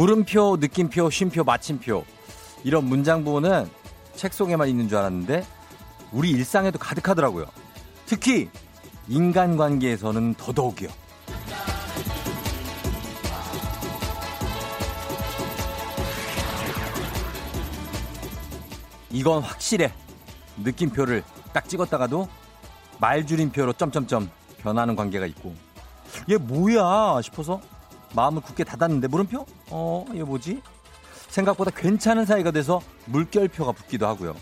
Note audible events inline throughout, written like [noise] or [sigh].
물음표, 느낌표, 쉼표, 마침표 이런 문장 부호는 책 속에만 있는 줄 알았는데 우리 일상에도 가득하더라고요. 특히 인간관계에서는 더더욱이요. 이건 확실해. 느낌표를 딱 찍었다가도 말줄임표로 점점점 변하는 관계가 있고 얘 뭐야 싶어서 마음을 굳게 닫았는데 물음표? 어, 이게 뭐지? 생각보다 괜찮은 사이가 돼서 물결표가 붙기도 하고요.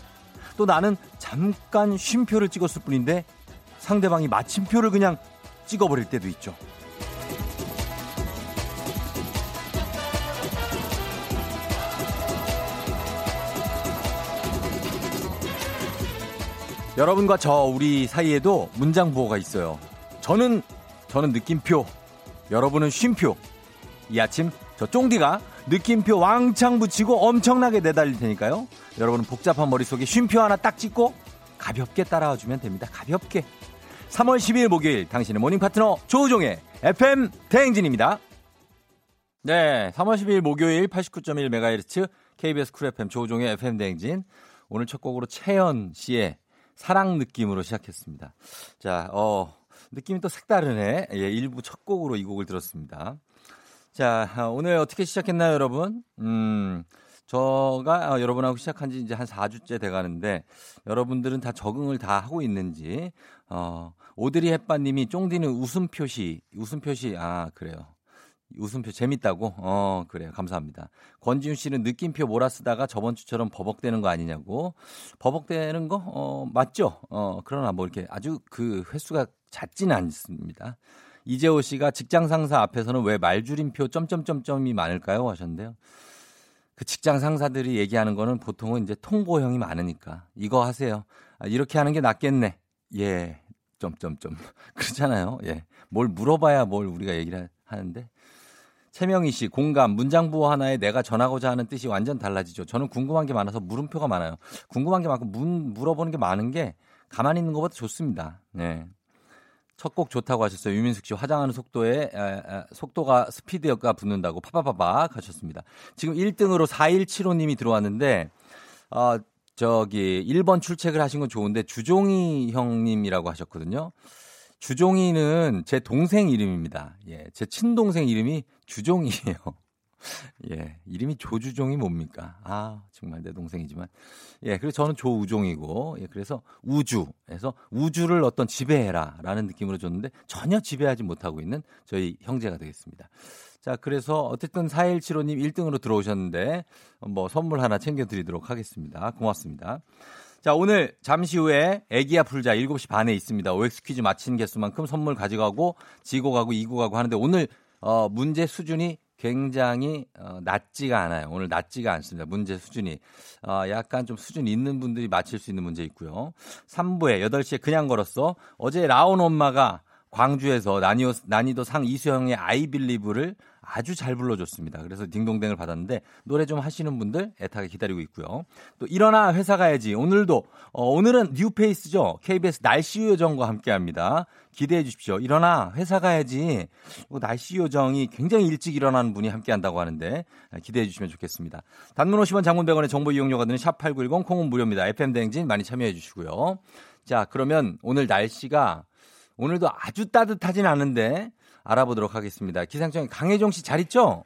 또 나는 잠깐 쉼표를 찍었을 뿐인데 상대방이 마침표를 그냥 찍어버릴 때도 있죠. 여러분과 저 우리 사이에도 문장 부호가 있어요. 저는 저는 느낌표, 여러분은 쉼표. 이 아침 저 쫑디가 느낌표 왕창 붙이고 엄청나게 내달릴 테니까요. 여러분은 복잡한 머릿속에 쉼표 하나 딱 찍고 가볍게 따라와 주면 됩니다. 가볍게. 3월 12일 목요일 당신의 모닝 파트너 조우종의 FM 대행진입니다. 네, 3월 12일 목요일 89.1MHz KBS 쿨 FM 조우종의 FM 대행진. 오늘 첫 곡으로 채연 씨의 사랑 느낌으로 시작했습니다. 자, 어, 느낌이 또 색다르네. 예, 일부 첫 곡으로 이 곡을 들었습니다. 자, 오늘 어떻게 시작했나요, 여러분? 음, 저가 어, 여러분하고 시작한 지 이제 한 4주째 돼 가는데 여러분들은 다 적응을 다 하고 있는지 어, 오드리 햇바 님이 쫑디는 웃음 표시, 웃음 표시, 아, 그래요. 웃음표 재밌다고? 어, 그래요. 감사합니다. 권지훈 씨는 느낌표 몰아 쓰다가 저번 주처럼 버벅대는 거 아니냐고. 버벅대는 거? 어, 맞죠? 어, 그러나 뭐 이렇게 아주 그 횟수가 잦지는 않습니다. 이재호 씨가 직장 상사 앞에서는 왜 말줄임표 점점점점이 많을까요? 하셨는데요. 그 직장 상사들이 얘기하는 거는 보통은 이제 통보형이 많으니까 이거 하세요. 아, 이렇게 하는 게 낫겠네. 예. 점점점. [laughs] 그렇잖아요. 예. 뭘 물어봐야 뭘 우리가 얘기를 하는데. 최명희 씨, 공감, 문장 부호 하나에 내가 전하고자 하는 뜻이 완전 달라지죠. 저는 궁금한 게 많아서 물음표가 많아요. 궁금한 게 많고 문, 물어보는 게 많은 게 가만히 있는 것보다 좋습니다. 네. 첫 곡 좋다고 하셨어요. 유민숙 씨 화장하는 속도에 에, 에, 속도가 스피드가 붙는다고 파파파파 하셨습니다. 지금 1등으로 4175님이 들어왔는데 어, 저기 1번 출첵을 하신 건 좋은데 주종이 형님이라고 하셨거든요. 주종이는 제 동생 이름입니다. 예, 제 친동생 이름이 주종이에요. 예, 이름이 조주종이 뭡니까? 아, 정말 내 동생이지만. 예, 그래서 저는 조우종이고, 예, 그래서 우주에서 우주를 어떤 지배해라 라는 느낌으로 줬는데 전혀 지배하지 못하고 있는 저희 형제가 되겠습니다. 자, 그래서 어쨌든 4175님 1등으로 들어오셨는데 뭐 선물 하나 챙겨드리도록 하겠습니다. 고맙습니다. 자, 오늘 잠시 후에 애기야 풀자 7시 반에 있습니다. OX 퀴즈 마친 개수만큼 선물 가져가고 지고 가고 이고 가고 하는데 오늘 어, 문제 수준이 굉장히 어, 낮지가 않아요. 오늘 낮지가 않습니다. 문제 수준이. 어, 약간 좀 수준 있는 분들이 맞힐 수 있는 문제 있고요. 3부에 8시에 그냥 걸었어. 어제 라온 엄마가 광주에서 난이도, 난이도 상 이수영의 아이빌리브를 아주 잘 불러줬습니다. 그래서 딩동댕을 받았는데 노래 좀 하시는 분들 애타게 기다리고 있고요. 또 일어나 회사 가야지. 오늘도 어, 오늘은 뉴페이스죠. KBS 날씨 요정과 함께합니다. 기대해 주십시오. 일어나 회사 가야지. 날씨 요정이 굉장히 일찍 일어나는 분이 함께한다고 하는데 기대해 주시면 좋겠습니다. 단문 50원 장문 100원의 정보 이용료가 드는 샵8910 콩은 무료입니다. FM 대행진 많이 참여해 주시고요. 자 그러면 오늘 날씨가 오늘도 아주 따뜻하진 않은데 알아보도록 하겠습니다. 기상청의 강혜종 씨 잘 있죠?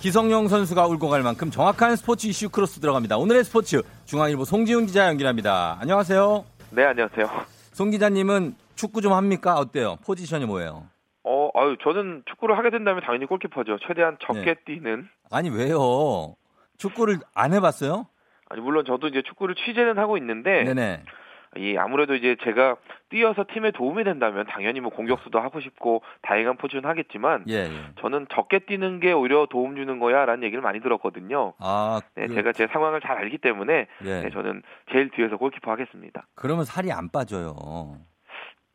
기성용 선수가 울고 갈 만큼 정확한 스포츠 이슈 크로스 들어갑니다. 오늘의 스포츠 중앙일보 송지훈 기자 연결합니다. 안녕하세요. 네, 안녕하세요. 송 기자님은 축구 좀 합니까? 어때요? 포지션이 뭐예요? 어, 아유, 저는 축구를 하게 된다면 당연히 골키퍼죠. 최대한 적게 네. 뛰는. 아니, 왜요? 축구를 안 해봤어요? 아니 물론 저도 이제 축구를 취재는 하고 있는데 네네. 이 아무래도 이제 제가 뛰어서 팀에 도움이 된다면 당연히 뭐 공격수도 하고 싶고 다양한 포지션 하겠지만 예, 예. 저는 적게 뛰는 게 오히려 도움 주는 거야라는 얘기를 많이 들었거든요. 아, 네, 그, 제가 제 상황을 잘 알기 때문에 예. 네, 저는 제일 뒤에서 골키퍼 하겠습니다. 그러면 살이 안 빠져요.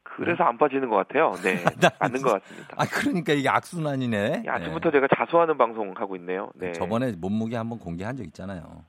그래서 안 빠지는 것 같아요. 네, [laughs] 나 맞는 것 같습니다. 아, 그러니까 이게 악순환이네. 예, 아침부터 제가 자수하는 방송 하고 있네요. 네. 저번에 몸무게 한번 공개한 적 있잖아요.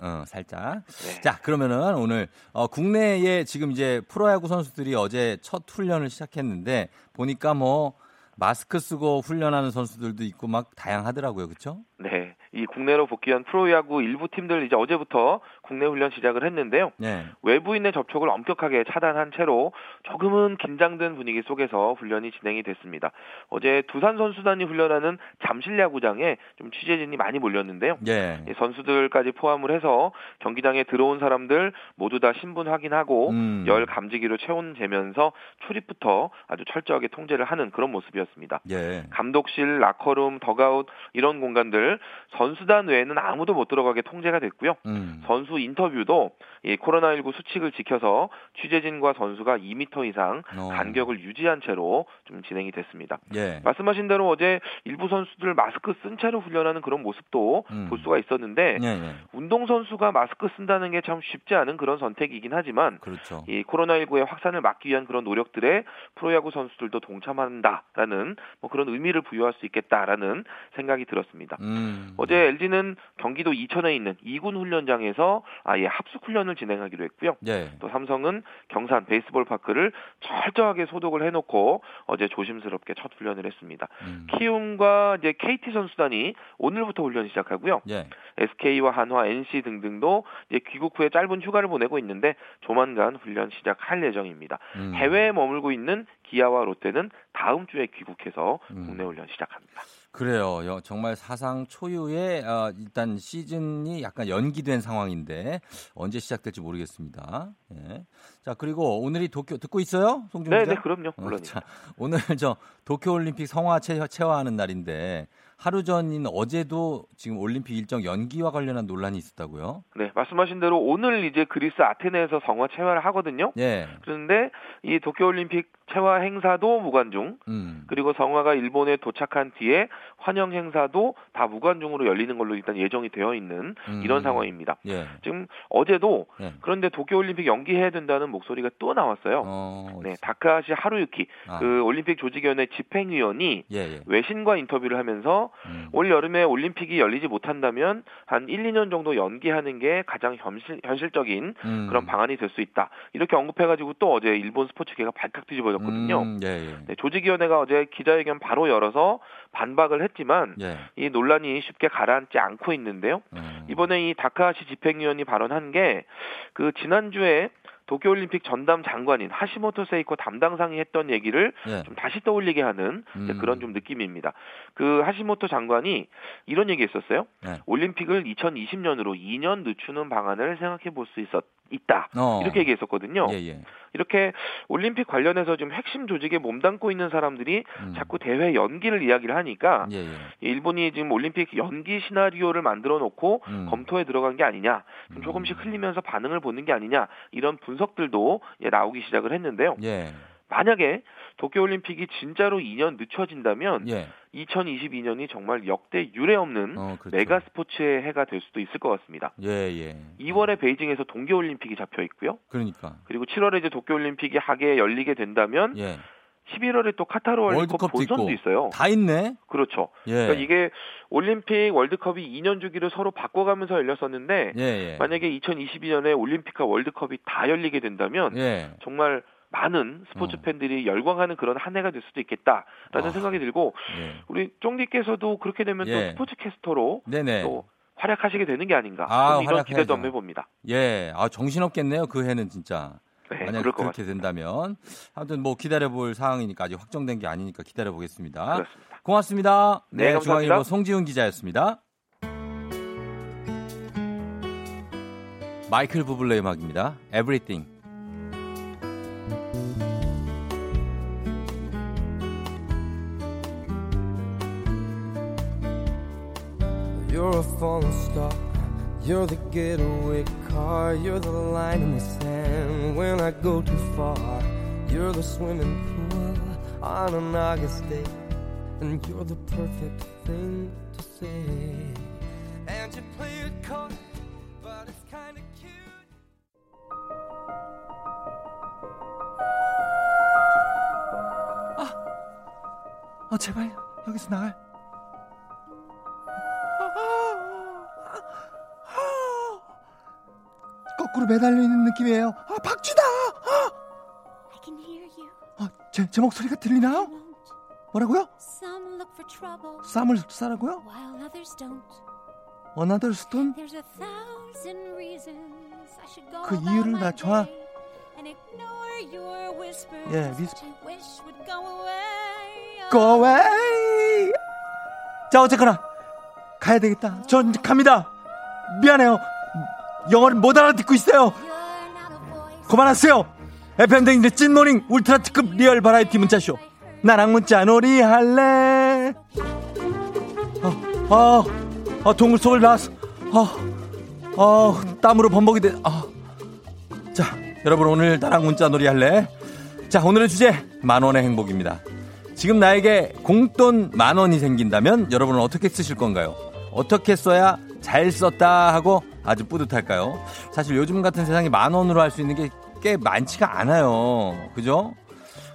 네. 어, 살짝. 네. 자, 그러면은 오늘 어, 국내에 지금 이제 프로야구 선수들이 어제 첫 훈련을 시작했는데 보니까 뭐 마스크 쓰고 훈련하는 선수들도 있고 막 다양하더라고요. 그렇죠? 네, 이 국내로 복귀한 프로야구 일부 팀들 이제 어제부터 국내 훈련 시작을 했는데요. 네. 외부인의 접촉을 엄격하게 차단한 채로 조금은 긴장된 분위기 속에서 훈련이 진행이 됐습니다. 어제 두산 선수단이 훈련하는 잠실 야구장에 좀 취재진이 많이 몰렸는데요. 예. 이 선수들까지 포함을 해서 경기장에 들어온 사람들 모두 다 신분 확인하고 음. 열 감지기로 체온 재면서 출입부터 아주 철저하게 통제를 하는 그런 모습이었습니다. 예. 감독실, 라커룸, 덕아웃 이런 공간들 선수단 외에는 아무도 못 들어가게 통제가 됐고요. 음. 선수 인터뷰도 이 코로나19 수칙을 지켜서 취재진과 선수가 2m 이상 어. 간격을 유지한 채로 좀 진행이 됐습니다. 예. 말씀하신 대로 어제 일부 선수들 마스크 쓴 채로 훈련하는 그런 모습도 음. 볼 수가 있었는데 예, 예. 운동 선수가 마스크 쓴다는 게 참 쉽지 않은 그런 선택이긴 하지만 그렇죠. 이 코로나19의 확산을 막기 위한 그런 노력들에 프로야구 선수들도 동참한다라는 뭐 그런 의미를 부여할 수 있겠다라는 생각이 들었습니다. 음. 어제 LG는 경기도 이천에 있는 이군 훈련장에서 아예 합숙 훈련을 진행하기로 했고요. 예. 또 삼성은 경산 베이스볼 파크를 철저하게 소독을 해놓고 어제 조심스럽게 첫 훈련을 했습니다. 음. 키움과 이제 KT 선수단이 오늘부터 훈련 시작하고요. 예. SK와 한화, NC 등등도 이제 귀국 후에 짧은 휴가를 보내고 있는데 조만간 훈련 시작할 예정입니다. 음. 해외에 머물고 있는 기아와 롯데는 다음 주에 귀국해서 음. 국내 훈련 시작합니다. 그래요. 여- 정말 사상 초유의 어, 일단 시즌이 약간 연기된 상황인데 언제 시작될지 모르겠습니다. 예. 자 그리고 오늘이 도쿄 듣고 있어요, 송준 네, 기자? 네, 그럼요. 어, 물론이죠. 자, 오늘 저 도쿄 올림픽 성화 체화, 체화하는 날인데 하루 전인 어제도 지금 올림픽 일정 연기와 관련한 논란이 있었다고요? 네, 말씀하신 대로 오늘 이제 그리스 아테네에서 성화 체화를 하거든요. 예. 그런데 이 도쿄올림픽 체화 행사도 무관중, 음. 그리고 성화가 일본에 도착한 뒤에 환영 행사도 다 무관중으로 열리는 걸로 일단 예정이 되어 있는 음. 이런 상황입니다. 예. 지금 어제도 예. 그런데 도쿄올림픽 연기해야 된다는 목소리가 또 나왔어요. 어. 네, 다카시 하루유키 아. 그 올림픽 조직위원회 집행위원이 예, 예. 외신과 인터뷰를 하면서 음. 올 여름에 올림픽이 열리지 못한다면 한 1, 2년 정도 연기하는 게 가장 현실, 현실적인 음. 그런 방안이 될 수 있다. 이렇게 언급해가지고 또 어제 일본 스포츠계가 발칵 뒤집어졌거든요. 음, 예, 예. 네, 조직위원회가 어제 기자회견 바로 열어서 반박을 했지만 예. 이 논란이 쉽게 가라앉지 않고 있는데요. 음. 이번에 이 다카하시 집행위원이 발언한 게 그 지난주에 도쿄올림픽 전담 장관인 하시모토 세이코 담당상이 했던 얘기를 예. 좀 다시 떠올리게 하는 음. 그런 좀 느낌입니다. 그 하시모토 장관이 이런 얘기 했었어요. 네. 올림픽을 2020년으로 2년 늦추는 방안을 생각해 볼 수 있었 있다. 어. 이렇게 얘기했었거든요. 예, 예. 이렇게 올림픽 관련해서 좀 핵심 조직에 몸담고 있는 사람들이 음. 자꾸 대회 연기를 이야기를 하니까 예, 예. 일본이 지금 올림픽 연기 시나리오를 만들어 놓고 음. 검토에 들어간 게 아니냐, 좀 음. 조금씩 흘리면서 반응을 보는 게 아니냐 이런 분석들도 나오기 시작을 했는데요. 예. 만약에 도쿄올림픽이 진짜로 2년 늦춰진다면 예. 2022년이 정말 역대 유례 없는 어, 그렇죠. 메가 스포츠의 해가 될 수도 있을 것 같습니다. 예, 예. 2월에 베이징에서 동계 올림픽이 잡혀 있고요. 그러니까. 그리고 7월에 이제 도쿄 올림픽이 하계에 열리게 된다면 예. 11월에 또 카타르 월드컵 본선도 있고. 있어요. 다 있네. 그렇죠. 예. 그러니까 이게 올림픽 월드컵이 2년 주기로 서로 바꿔가면서 열렸었는데 예, 예. 만약에 2022년에 올림픽과 월드컵이 다 열리게 된다면 예. 정말 많은 스포츠 어. 팬들이 열광하는 그런 한 해가 될 수도 있겠다라는 아. 생각이 들고 예. 우리 쫑디께서도 그렇게 되면 또 예. 스포츠 캐스터로 네네. 또 활약하시게 되는 게 아닌가 아, 이런. 기대도 한번 해봅니다. 예. 아, 정신없겠네요. 그 해는 진짜. 네, 만약 것 그렇게 같습니다. 된다면 아무튼 뭐 기다려볼 사항이니까 아직 확정된 게 아니니까 기다려보겠습니다. 그렇습니다. 고맙습니다. 네, 감사합니다. 중앙일보 송지훈 기자였습니다. 마이클 부블레 음악입니다. Everything. You're a falling star You're the getaway car, you're the line in the sand when I go too far. You're the swimming pool on an August day, and you're the perfect thing to say. And you play it coy, but it's kinda cute. 어, 제발 여기서 나갈. 거꾸로 매달려 있는 느낌이에요. 아, 박쥐다. I can hear you. 어, 제, 제 목소리가 들리나요? 뭐라고요? Some look for trouble, 쌈을 싸라고요? while others don't. 어나더 스톤? There's a thousand reasons I should go 그 이유를 whispers 예, 미스-. Go away. 자, 어쨌거나 가야 되겠다. 전 갑니다. 미안해요. 영어를 못 알아듣고 있어요. 그만하세요. FM댕진의 찐모닝 울트라 특급 리얼 바라이티 문자쇼. 나랑 문자 놀이 할래. 어, 어, 어 동물 속을 나왔어. 어, 어, 땀으로 범벅이 돼. 어. 자, 여러분 오늘 나랑 문자 놀이 할래? 자, 오늘의 주제 만 원의 행복입니다. 지금 나에게 공돈 만 원이 생긴다면 여러분은 어떻게 쓰실 건가요? 어떻게 써야 잘 썼다 하고 아주 뿌듯할까요? 사실 요즘 같은 세상에 만 원으로 할 수 있는 게 꽤 많지가 않아요. 그죠?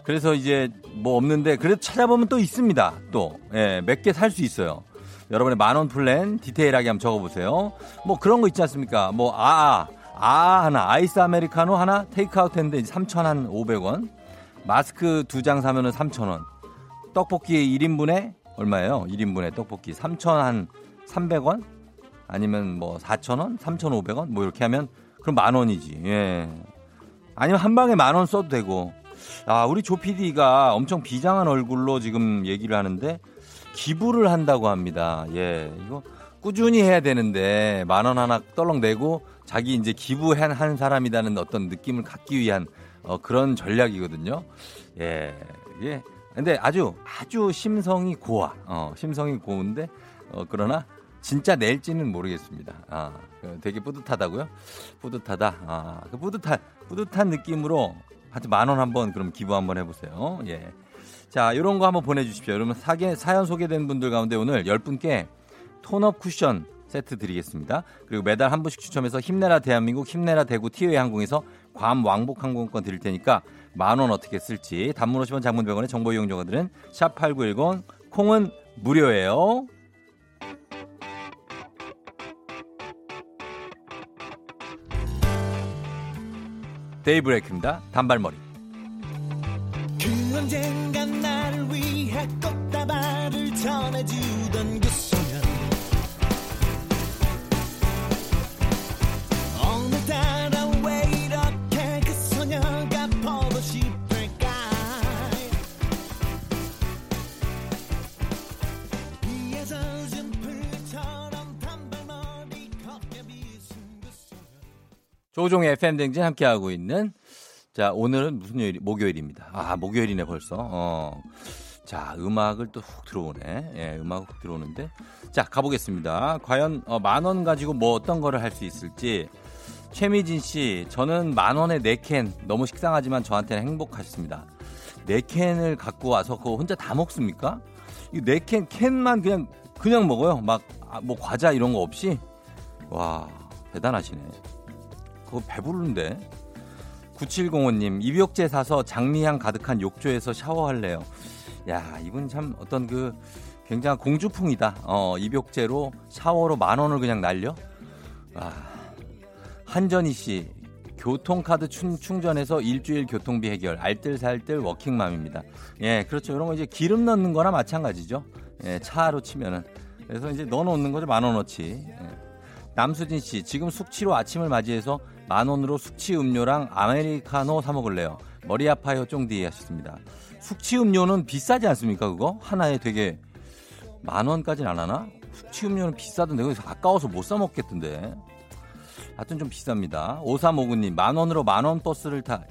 그래서 이제 뭐 없는데 그래도 찾아보면 또 있습니다. 또, 예, 몇 개 살 수 있어요. 여러분의 만원 플랜 디테일하게 한번 적어보세요. 뭐 그런 거 있지 않습니까? 뭐, 아, 아, 하나, 아이스 아메리카노 하나, 테이크아웃 했는데 3,500원. 마스크 두 장 사면은 3,000원. 떡볶이 1인분에 얼마예요? 1인분에 떡볶이 3,300원? 아니면 뭐 4,000원? 3,500원? 뭐 이렇게 하면 그럼 만 원이지. 예. 아니면 한 방에 만 원 써도 되고. 아, 우리 조 PD가 엄청 비장한 얼굴로 지금 얘기를 하는데 기부를 한다고 합니다. 예. 이거 꾸준히 해야 되는데 만 원 하나 떨렁 내고 자기 이제 기부한 한 사람이라는 어떤 느낌을 갖기 위한 어, 그런 전략이거든요. 예. 예. 근데 아주 아주 심성이 고와. 어, 심성이 고운데 어, 그러나 진짜 낼지는 모르겠습니다. 아, 그 되게 뿌듯하다고요? 뿌듯하다. 아, 그 뿌듯한 뿌듯한 느낌으로 만 원 한번 그럼 기부 한번 해보세요. 예. 자, 이런 거 한번 보내주십시오. 여러분 사계, 사연 소개된 분들 가운데 오늘 10분께 톤업 쿠션 세트 드리겠습니다. 그리고 매달 한 분씩 추첨해서 힘내라 대한민국, 힘내라 대구 티웨이 항공에서 괌 왕복 항공권 드릴 테니까 만 원 어떻게 쓸지 단문 50원 장문 100원의 정보 이용료들은 샵8910 콩은 무료예요. 데이브레이크입니다. 단발머리. 그 조종의 FM 댕진 함께하고 있는 자 오늘은 무슨 요일 목요일입니다. 아 목요일이네 벌써. 어. 자 음악을 또 훅 들어오네. 예, 음악 훅 들어오는데 자 가보겠습니다. 과연 어, 만원 가지고 뭐 어떤 거를 할 수 있을지. 최미진 씨, 저는 만 원에 네 캔 너무 식상하지만 저한테는 행복하셨습니다. 네 캔을 갖고 와서 그거 혼자 다 먹습니까? 이네캔 캔만 그냥 그냥 먹어요. 막 뭐 과자 이런 거 없이. 와 대단하시네. 그거 배부른데. 9705님, 입욕제 사서 장미향 가득한 욕조에서 샤워할래요. 야, 이분 참 어떤 그 굉장한 공주풍이다. 어, 입욕제로 샤워로 만 원을 그냥 날려? 와. 한전희 씨, 교통카드 충, 충전해서 일주일 교통비 해결, 알뜰살뜰 워킹맘입니다. 예, 그렇죠. 이런 거 이제 기름 넣는 거나 마찬가지죠. 예, 차로 치면은. 그래서 이제 넣어놓는 거죠. 만 원어치. 예. 남수진 씨, 지금 숙취로 아침을 맞이해서 만 원으로 숙취 음료랑 아메리카노 사 먹을래요. 머리 아파요, 쫑디 하셨습니다. 숙취 음료는 비싸지 않습니까, 그거? 하나에 되게 만 원까지는 안 하나? 숙취 음료는 비싸던데, 거기서 가까워서 못 사 먹겠던데. 하여튼 좀 비쌉니다. 5359님, 만 원으로 만 원 버스를 타.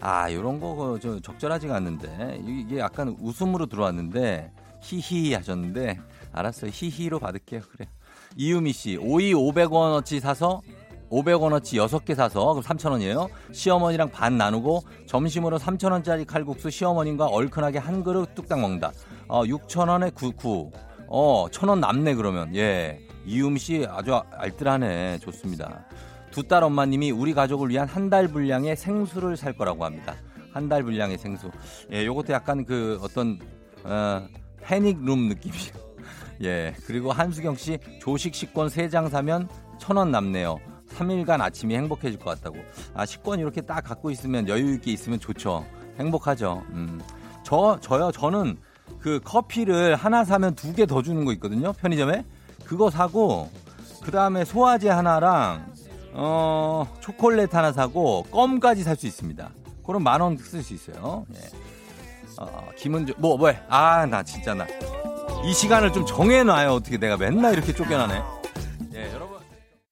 아, 요런 거, 저, 적절하지가 않는데. 이게 약간 웃음으로 들어왔는데, 히히 하셨는데, 알았어요. 히히로 받을게요. 그래. 이유미 씨, 오이 500원어치 사서 500원어치 6개 사서 그럼 3,000원이에요. 시어머니랑 반 나누고 점심으로 3,000원짜리 칼국수 시어머님과 얼큰하게 한 그릇 뚝딱 먹는다. 어, 6,000원에 9, 9. 어, 1,000원 남네 그러면. 예. 이유미 씨 아주 알뜰하네. 좋습니다. 두 딸 엄마님이 우리 가족을 위한 한 달 분량의 생수를 살 거라고 합니다. 한 달 분량의 생수. 예, 요것도 약간 그 어떤 어, 패닉룸 느낌이에요. [laughs] 예, 그리고 한수경 씨 조식 식권 3장 사면 천원 남네요. 3일간 아침이 행복해질 것 같다고. 아, 식권 이렇게 딱 갖고 있으면 여유 있게 있으면 좋죠. 행복하죠. 음. 저, 저요, 저는 그 커피를 하나 사면 두 개 더 주는 거 있거든요. 편의점에. 그거 사고, 그 다음에 소화제 하나랑, 어, 초콜릿 하나 사고, 껌까지 살 수 있습니다. 그럼 만 원 쓸 수 있어요. 예. 어, 김은주, 뭐, 뭐 해. 아, 나 진짜 나. 이 시간을 좀 정해놔요. 어떻게 내가 맨날 이렇게 쫓겨나네. 예, 여러분.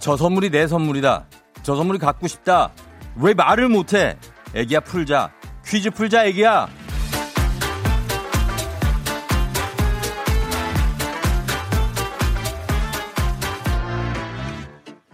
저 선물이 내 선물이다. 저 선물이 갖고 싶다. 왜 말을 못해? 애기야 풀자. 퀴즈 풀자 애기야.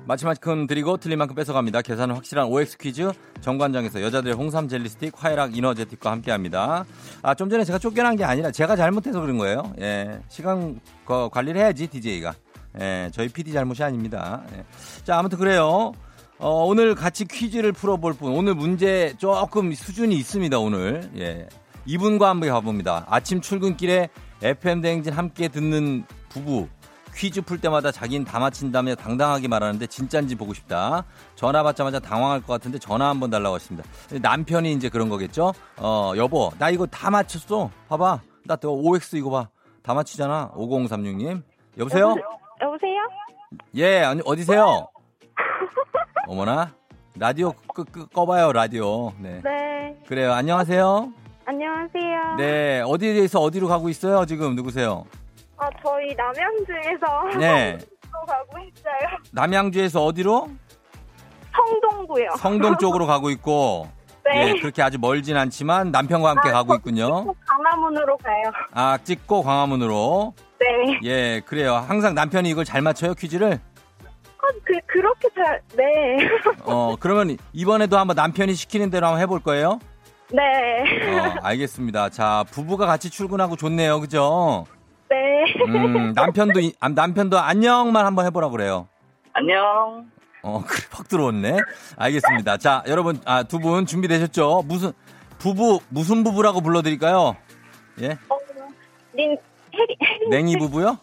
마치 만큼 드리고 틀린 만큼 뺏어갑니다. 계산은 확실한 OX 퀴즈 정관장에서 여자들의 홍삼 젤리 스틱 화해락 이너제틱과 함께합니다. 아 좀 전에 제가 쫓겨난 게 아니라 제가 잘못해서 그런 거예요. 예, 시간 거 관리를 해야지 DJ가. 예, 저희 PD 잘못이 아닙니다. 예. 자 아무튼 그래요. 어, 오늘 같이 퀴즈를 풀어볼 분 오늘 문제 조금 수준이 있습니다. 오늘 예, 이분과 한번 가봅니다. 아침 출근길에 FM 대행진 함께 듣는 부부. 퀴즈 풀 때마다 자기는 다 맞힌다며 당당하게 말하는데 진짠지 보고 싶다. 전화 받자마자 당황할 것 같은데 전화 한번 달라고 하십니다. 남편이 이제 그런 거겠죠? 어, 여보, 나 이거 다 맞췄어. 봐봐. 나 또 OX 이거 봐. 다 맞히잖아. 5036님. 여보세요? 여보세요? 예, 아니, 어디세요? 어머나. 라디오 끄, 끄, 꺼봐요, 라디오. 네. 네. 그래요. 안녕하세요. 안녕하세요. 네. 어디에서 어디로 가고 있어요? 지금 누구세요? 아, 저희 남양주에서 네. [laughs] 또 가고 있어요. 남양주에서 어디로? 성동구요. 성동 [laughs] 쪽으로 가고 있고. 네. 예, 그렇게 아주 멀진 않지만 남편과 함께 가고 있군요. 꼭 강화문으로 가요. 아, 찍고 광화문으로. 네. 예, 그래요. 항상 남편이 이걸 잘 맞춰요, 퀴즈를? 아, 그, 그렇게 잘, 네. [laughs] 어, 그러면 이번에도 한번 남편이 시키는 대로 한번 해볼 거예요? 네. 어, 알겠습니다. 자, 부부가 같이 출근하고 좋네요. 그죠? 네. 음, 남편도, 이- 아, 남편도 안녕만 한번 해보라 그래요. 안녕. 어, [laughs] 그래, 확 들어왔네. 알겠습니다. 자, 여러분, 아, 두 분 준비되셨죠? 무슨, 부부, 무슨 부부라고 불러드릴까요? 예? 어, 닌, 해리. 냉이 부부요?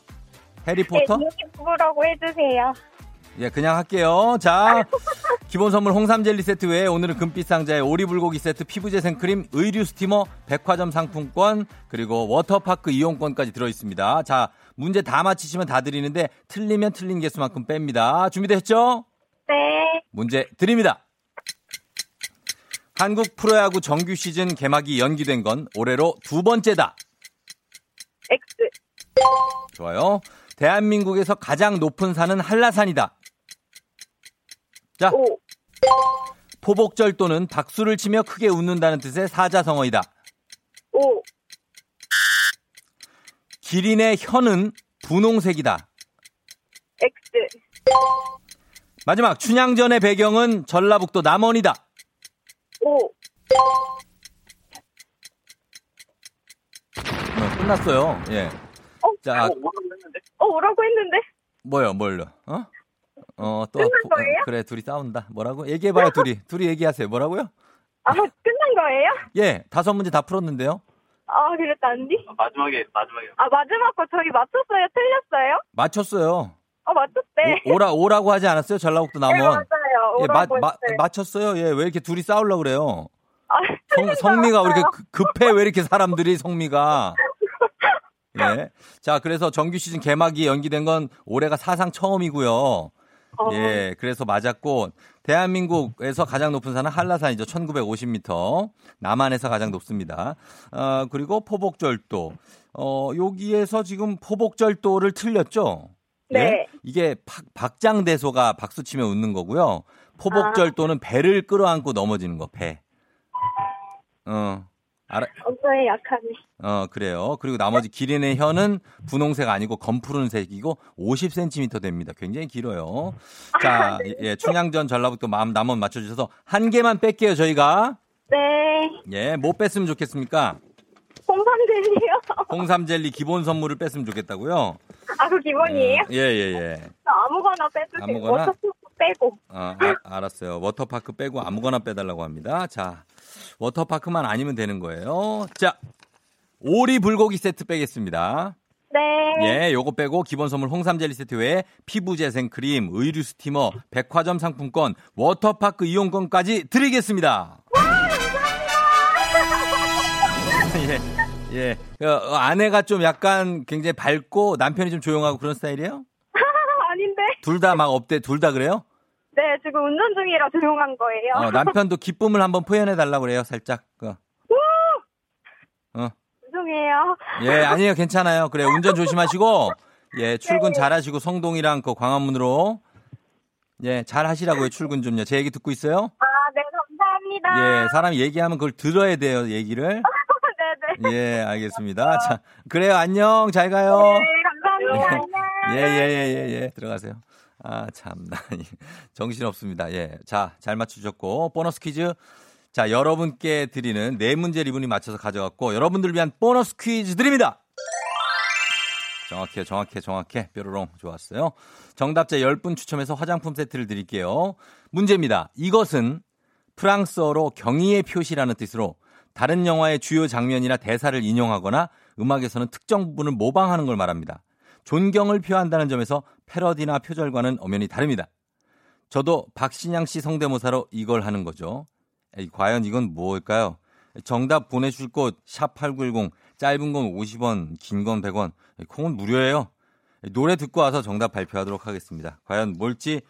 네, 해리포터? 닌 부부라고 해주세요. 예, 그냥 할게요. 자, [laughs] 기본 선물 홍삼 젤리 세트 외에 오늘은 금빛 상자에 오리불고기 세트, 피부재 생 크림, 의류 스티머, 백화점 상품권, 그리고 워터파크 이용권까지 들어있습니다. 자, 문제 다 맞히시면 다 드리는데 틀리면 틀린 개수만큼 뺍니다. 준비되셨죠? 네. 문제 드립니다. 한국 프로야구 정규 시즌 개막이 연기된 건 올해로 두 번째다. X. 좋아요. 대한민국에서 가장 높은 산은 한라산이다. 자, O. 포복절 또는 박수를 치며 크게 웃는다는 뜻의 사자성어이다. O. 기린의 혀는 분홍색이다. X. 마지막 춘향전의 배경은 전라북도 남원이다. O. 끝났어요. 예. 어? 자, 어, 오라고 했는데? 뭐요, 뭘로? 어? 어, 또 끝난 어, 거예요? 그래, 둘이 싸운다. 뭐라고? 얘기해봐요, 둘이. [laughs] 둘이 얘기하세요. 뭐라고요? 아, 끝난 거예요? 예, 다섯 문제 다 풀었는데요. 아, 그랬다는디? 마지막에 마지막에 아, 마지막 거 저희 맞췄어요? 틀렸어요? 맞췄어요. 어, 맞췄대. 오, 라 오라고 하지 않았어요? 전라북도 네, 남원. 맞아요. 예, 마, 오라고 마. 맞췄어요. 예, 왜 이렇게 둘이 싸우려고 그래요? 아, 성, 성미가 왜 이렇게. 급- 급해? 왜 이렇게 사람들이 성미가? 예. 자, 그래서 정규 시즌 개막이 연기된 건 올해가 사상 처음이고요. 어, 예, 그래서 맞았고 대한민국에서 가장 높은 산은 한라산이죠. 1950m. 남한에서 가장 높습니다. 어, 그리고 포복절도. 어, 여기에서 지금 포복절도를 틀렸죠? 예? 네. 이게 박, 박장대소가 박수 치며 웃는 거고요. 포복절도는 배를 끌어안고 넘어지는 거, 배. 어. 알아, 엄청에 약하네. 어, 그래요. 그리고 나머지 기린의 혀는 분홍색 아니고 검푸른색이고 50cm 됩니다. 굉장히 길어요. 자, 예, 춘향전 전라북도 마음 남원 맞춰주셔서 한 개만 뺄게요, 저희가. 네. 예, 뭐 뺐으면 좋겠습니까? 홍삼젤리요. 홍삼 젤리 기본 선물을 뺐으면 좋겠다고요? 아, 그 기본이에요? 예, 예, 예. 아무거나 빼주세요. 아무거나? 워터프루프 빼고. 어, 아, 알았어요. 워터파크 빼고 아무거나 빼달라고 합니다. 자, 워터파크만 아니면 되는 거예요. 자, 오리 불고기 세트 빼겠습니다. 네. 예, 요거 빼고 기본 선물 홍삼 젤리 세트 외에 피부 재생 크림, 의류 스티머, 백화점 상품권, 워터파크 이용권까지 드리겠습니다. 예, 예. 어, 아내가 좀 약간 굉장히 밝고 남편이 좀 조용하고 그런 스타일이에요? 아닌데. 둘 다막 없대, 둘 다 그래요? 네, 지금 운전 중이라 조용한 거예요. 어, 남편도 기쁨을 한번 표현해 달라고 그래요, 살짝. 그. 어. 죄송해요. 예, 아니에요. 괜찮아요. 그래, 운전 조심하시고, 예, 출근 잘 하시고, 성동이랑 그 광화문으로, 예, 잘 하시라고요, 출근 좀요. 제 얘기 듣고 있어요? 아, 네, 감사합니다. 예, 사람이 얘기하면 그걸 들어야 돼요, 얘기를. 네네. [laughs] 예, 알겠습니다. 자, 그래요, 안녕, 잘 가요. 네, 감사합니다. [laughs] 예, 예, 예, 예, 예, 들어가세요. 아, 참나. 정신 없습니다. 예. 자, 잘 맞추셨고, 보너스 퀴즈. 자, 여러분께 드리는 네 문제 리분이 맞춰서 가져갔고, 여러분들을 위한 보너스 퀴즈 드립니다! 정확해, 정확해, 정확해. 뾰로롱. 좋았어요. 정답자 10분 추첨해서 화장품 세트를 드릴게요. 문제입니다. 이것은 프랑스어로 경의의 표시라는 뜻으로 다른 영화의 주요 장면이나 대사를 인용하거나 음악에서는 특정 부분을 모방하는 걸 말합니다. 존경을 표한다는 점에서 패러디나 표절과는 엄연히 다릅니다. 저도 박신양 씨 성대모사로 이걸 하는 거죠. 에이, 과연 이건 뭘까요? 정답 보내줄 곳, 샵8910, 짧은 건 50원, 긴 건 100원, 콩은 무료예요. 노래 듣고 와서 정답 발표하도록 하겠습니다. 과연 뭘지,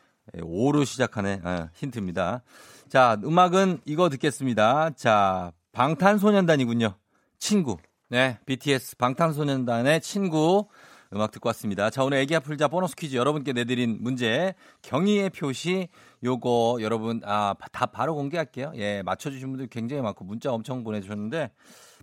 오로 시작하네, 아, 힌트입니다. 자, 음악은 이거 듣겠습니다. 자, 방탄소년단이군요. 친구. 네, BTS 방탄소년단의 친구. 음악 듣고 왔습니다. 자, 오늘 애기 아플자 보너스 퀴즈 여러분께 내드린 문제 경의의 표시 요거 여러분 아, 다 바로 공개할게요. 예, 맞춰 주신 분들 굉장히 많고 문자 엄청 보내 주셨는데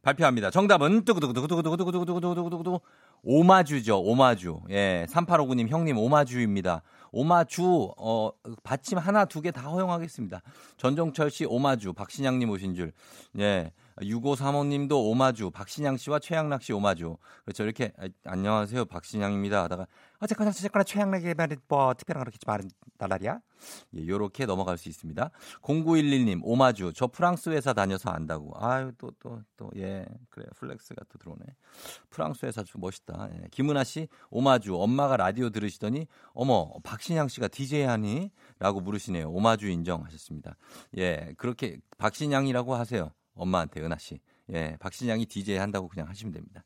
발표합니다. 정답은 두구두구두구두구두구두구두구두구두구두구 오마주죠. 오마주. 예, 3859님 형님 오마주입니다. 오마주 어 받침 하나 두 개 다 허용하겠습니다. 전종철 씨 오마주, 박신양 님 오신 줄. 예. 6535님도 오마주, 박신양 씨와 최양락 씨 오마주. 그렇죠. 이렇게 아, 안녕하세요. 박신양입니다. 하다가 어쨌거나 어쨌거나 최양락의 말이 뭐 특별한 그렇게 말은 달라리야? 예, 요렇게 넘어갈 수 있습니다. 0911님 오마주. 저 프랑스 회사 다녀서 안다고. 아유 또 또 또 예. 그래. 플렉스가 또 들어오네. 프랑스 회사 좀 멋있다. 예. 김은아 씨 오마주. 엄마가 라디오 들으시더니 어머 박신양 씨가 DJ 하니? 라고 물으시네요. 오마주 인정하셨습니다. 예. 그렇게 박신양이라고 하세요. 엄마한테 은하 씨. 예, 박신양이 DJ 한다고 그냥 하시면 됩니다.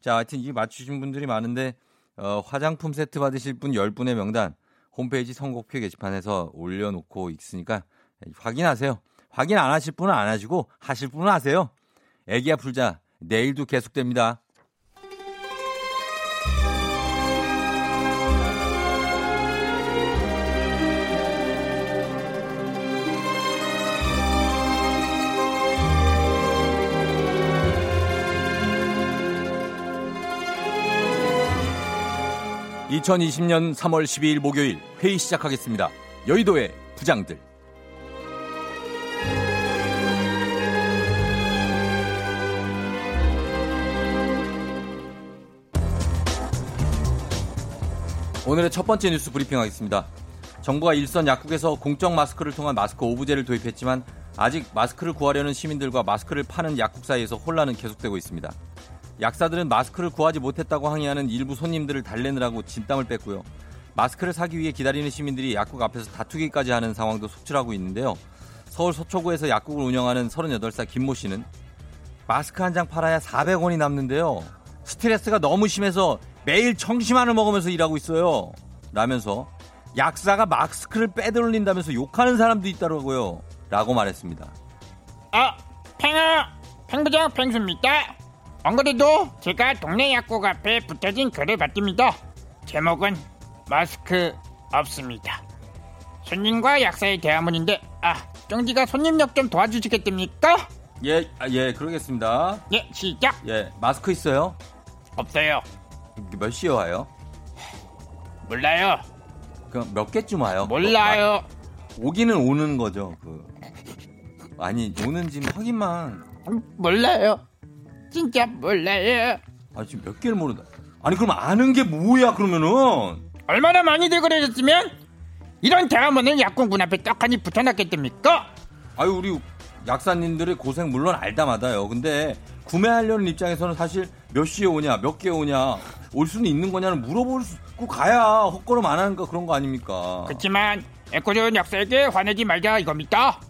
자, 하여튼 이 맞추신 분들이 많은데 어, 화장품 세트 받으실 분 10분의 명단 홈페이지 선곡표 게시판에서 올려놓고 있으니까 확인하세요. 확인 안 하실 분은 안 하시고 하실 분은 하세요. 애기야 풀자 내일도 계속됩니다. (2020년 3월 12일) 목요일 회의 시작하겠습니다 여의도의 부장들 오늘의 첫 번째 뉴스 브리핑 하겠습니다. 정부가 일선 약국에서 공적 마스크를 통한 마스크 오브제를 도입했지만 아직 마스크를 구하려는 시민들과 마스크를 파는 약국 사이에서 혼란은 계속되고 있습니다. 약사들은 마스크를 구하지 못했다고 항의하는 일부 손님들을 달래느라고 진땀을 뺐고요. 마스크를 사기 위해 기다리는 시민들이 약국 앞에서 다투기까지 하는 상황도 속출하고 있는데요. 서울 서초구에서 약국을 운영하는 38살 김모 씨는 마스크 한 장 팔아야 400원이 남는데요. 스트레스가 너무 심해서 매일 청심환을 먹으면서 일하고 있어요. 라면서 약사가 마스크를 빼돌린다면서 욕하는 사람도 있다고요. 라고 말했습니다. 아, 팽아, 팽부장 팽수입니다. 안 그래도 제가 동네 약국 앞에 붙여진 글을 봤습니다. 제목은 마스크 없습니다. 손님과 약사의 대화문인데, 아, 쫑디가 손님 역 좀 도와주시겠습니까? 예, 아, 예, 그러겠습니다. 예, 시작. 예, 마스크 있어요? 없어요. 몇 시에 와요? 몰라요. 그럼 몇 개쯤 와요? 몰라요. 아, 오기는 오는 거죠. 그 아니 오는지 확인만. 몰라요. 진짜 몰라요. 아 지금 몇 개를 모른다. 아니 그럼 아는 게 뭐야 그러면은? 얼마나 많이들 그러셨으면 이런 대화문을 약국 문 앞에 떡하니 붙여놨겠습니까? 아유 우리 약사님들의 고생 물론 알다마다요. 근데 구매하려는 입장에서는 사실 몇 시에 오냐, 몇 개에 오냐, 올 수는 있는 거냐는 물어볼 수 가야 헛걸음 안 하는 거 그런 거 아닙니까? 그렇지만 애꿎은 약사에게 화내지 말자 이겁니다.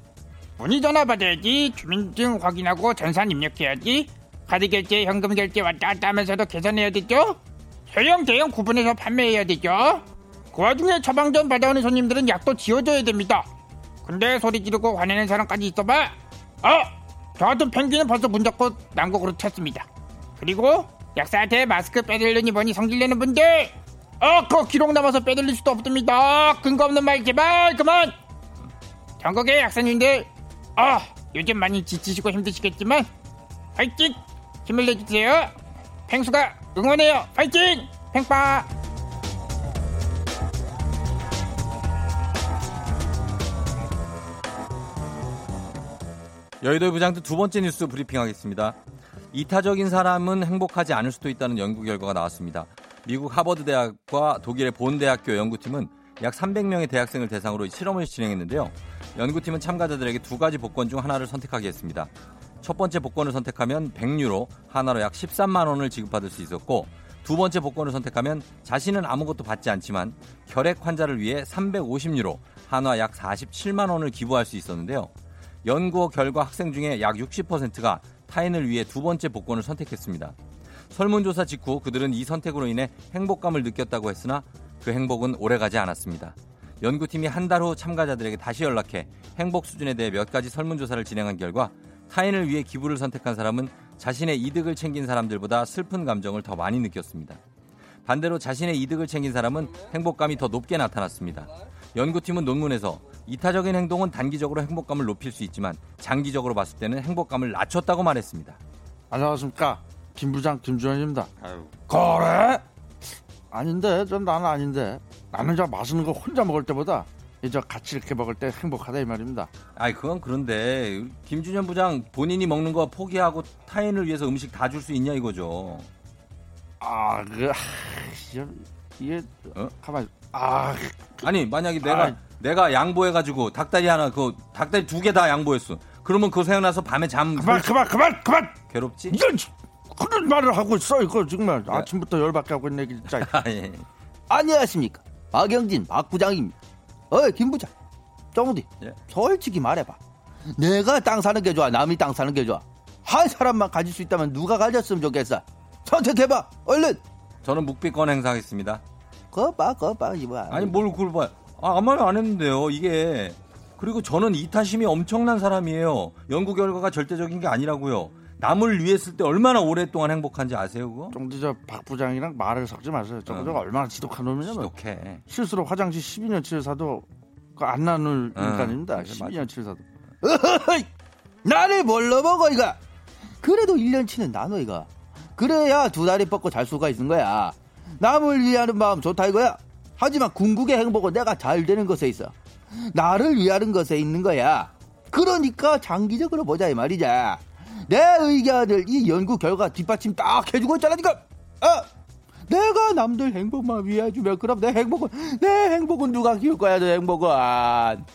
문의 전화 받아야지 주민증 확인하고 전산 입력해야지 카드 결제, 현금 결제 왔다 갔다 하면서도 계산해야 되죠. 소형, 대형 구분해서 판매해야 되죠. 그 와중에 처방전 받아오는 손님들은 약도 지워줘야 됩니다. 근데 소리 지르고 화내는 사람까지 있어봐. 아! 저 같은 펭귄은 벌써 문 닫고 난국으로 쳤습니다. 그리고 약사한테 마스크 빼들려니 뭐니 성질내는 분들 어, 그 기록 남아서 빼들릴 수도 없습니다. 근거 없는 말 제발 그만. 전국의 약사님들, 아 요즘 많이 지치시고 힘드시겠지만 파이팅 힘을 내주세요. 팽수가 응원해요. 파이팅 팽빠. 여의도 부장도 두 번째 뉴스 브리핑하겠습니다. 이타적인 사람은 행복하지 않을 수도 있다는 연구 결과가 나왔습니다. 미국 하버드 대학과 독일의 본 대학교 연구팀은 약 300명의 대학생을 대상으로 실험을 진행했는데요. 연구팀은 참가자들에게 두 가지 복권 중 하나를 선택하게 했습니다. 첫 번째 복권을 선택하면 100유로, 하나로 약 13만 원을 지급받을 수 있었고 두 번째 복권을 선택하면 자신은 아무것도 받지 않지만 혈액 환자를 위해 350유로, 한화 약 47만 원을 기부할 수 있었는데요. 연구 결과 학생 중에 약 60%가 타인을 위해 두 번째 복권을 선택했습니다. 설문조사 직후 그들은 이 선택으로 인해 행복감을 느꼈다고 했으나 그 행복은 오래가지 않았습니다. 연구팀이 한 달 후 참가자들에게 다시 연락해 행복 수준에 대해 몇 가지 설문조사를 진행한 결과 타인을 위해 기부를 선택한 사람은 자신의 이득을 챙긴 사람들보다 슬픈 감정을 더 많이 느꼈습니다. 반대로 자신의 이득을 챙긴 사람은 행복감이 더 높게 나타났습니다. 연구팀은 논문에서 이타적인 행동은 단기적으로 행복감을 높일 수 있지만 장기적으로 봤을 때는 행복감을 낮췄다고 말했습니다. 안녕하십니까 김 부장 김주현입니다. 그래? 아닌데 전 나는 아닌데 나는 저 맛있는 거 혼자 먹을 때보다 이저 같이 이렇게 먹을 때 행복하다 이 말입니다. 아이 그건 그런데 김준현 부장 본인이 먹는 거 포기하고 타인을 위해서 음식 다 줄 수 있냐 이거죠. 아 그 이게 어? 가만 아 아니 만약에 내가 아이. 내가 양보해 가지고 닭다리 하나 그 닭다리 두 개 다 양보했어. 그러면 그거 생각나서 밤에 잠 그만 그만 그만 그만 괴롭지? 이런 그런 말을 하고 있어 이거 정말 네. 아침부터 열받게 하고 있네 진짜. [laughs] 아, 예. 안녕하십니까 박영진 박 부장입니다 어이 김 부장 정우디 예. 솔직히 말해봐 내가 땅 사는 게 좋아 남이 땅 사는 게 좋아 한 사람만 가질 수 있다면 누가 가졌으면 좋겠어 선택해봐 얼른 저는 묵비권 행사하겠습니다. 거봐 거봐 이거 아니 뭘 그걸 봐. 아, 아무 말안 했는데요. 이게 그리고 저는 이타심이 엄청난 사람이에요. 연구 결과가 절대적인 게 아니라고요. 남을 위해 쓸 때 얼마나 오랫동안 행복한지 아세요, 그거? 정디 저박 부장이랑 말을 섞지 마세요. 저거 어. 저거 얼마나 지독한 놈이냐면 이렇게. 실수로 화장실 12년 치료사도 그안 나눌 어, 인간입니다. 맞아, 12년 치료사도. 어허이! 나를 뭘로 먹어 이거 그래도 1년치는 나눠 이거 그래야 두 다리 뻗고 잘 수가 있는 거야 남을 위하는 마음 좋다 이거야 하지만 궁극의 행복은 내가 잘 되는 것에 있어 나를 위하는 것에 있는 거야 그러니까 장기적으로 보자 이 말이자 내 의견을 이 연구 결과 뒷받침 딱 해주고 있잖아 지금. 어? 내가 남들 행복만 위해주면 그럼 내 행복은 내 행복은 누가 키울 거야 내 행복은?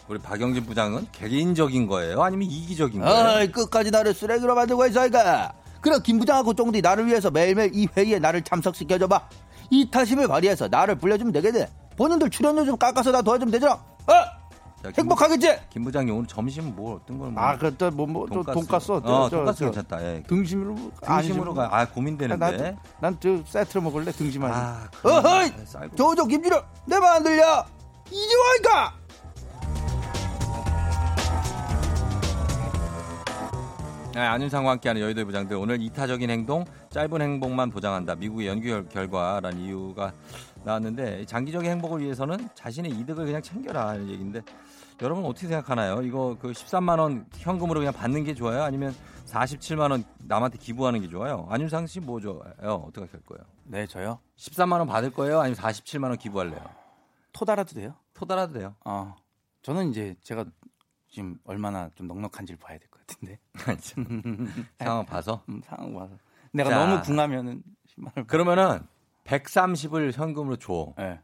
우리 박영진 부장은 개인적인 거예요? 아니면 이기적인 거예요? 어이 끝까지 나를 쓰레기로 만들고 있어 이가 그럼 김 부장하고 쫑디 나를 위해서 매일매일 이 회의에 나를 참석시켜줘봐. 이 타심을 발휘해서 나를 불려주면 되겠네. 본인들 출연료 좀 깎아서 나 도와주면 되잖아 어? 자, 김, 행복하겠지? 김 부장님 오늘 점심 뭐 어떤 걸? 아, 그때 뭐, 뭐, 또 돈가스 어때? 어, 저, 괜찮다. 예. 등심으로 등심으로 가. 아 고민되는데. 난저 세트로 먹을래 등심 아니. 아, 어허이! 조조 김준호 내말 안 들려? 이제 와니까 네, 안윤상과 함께하는 여의도의 부장들 오늘 이타적인 행동, 짧은 행복만 보장한다. 미국의 연구 결- 결과라는 이유가 나왔는데 장기적인 행복을 위해서는 자신의 이득을 그냥 챙겨라 이런 얘기인데 여러분 어떻게 생각하나요? 이거 그 13만 원 현금으로 그냥 받는 게 좋아요? 아니면 47만 원 남한테 기부하는 게 좋아요? 안윤상 씨 뭐 좋아요? 어떻게 할 거예요? 네 저요 13만 원 받을 거예요? 아니면 47만 원 기부할래요? 토달아도 돼요? 토달아도 돼요. 어 저는 이제 제가 지금 얼마나 좀 넉넉한지를 봐야 될 것 같은데 [laughs] 상황 봐서. [laughs] 음, 상황 봐서 내가 자. 너무 궁하면은 10만 원 그러면은 130을 현금으로 줘. 네.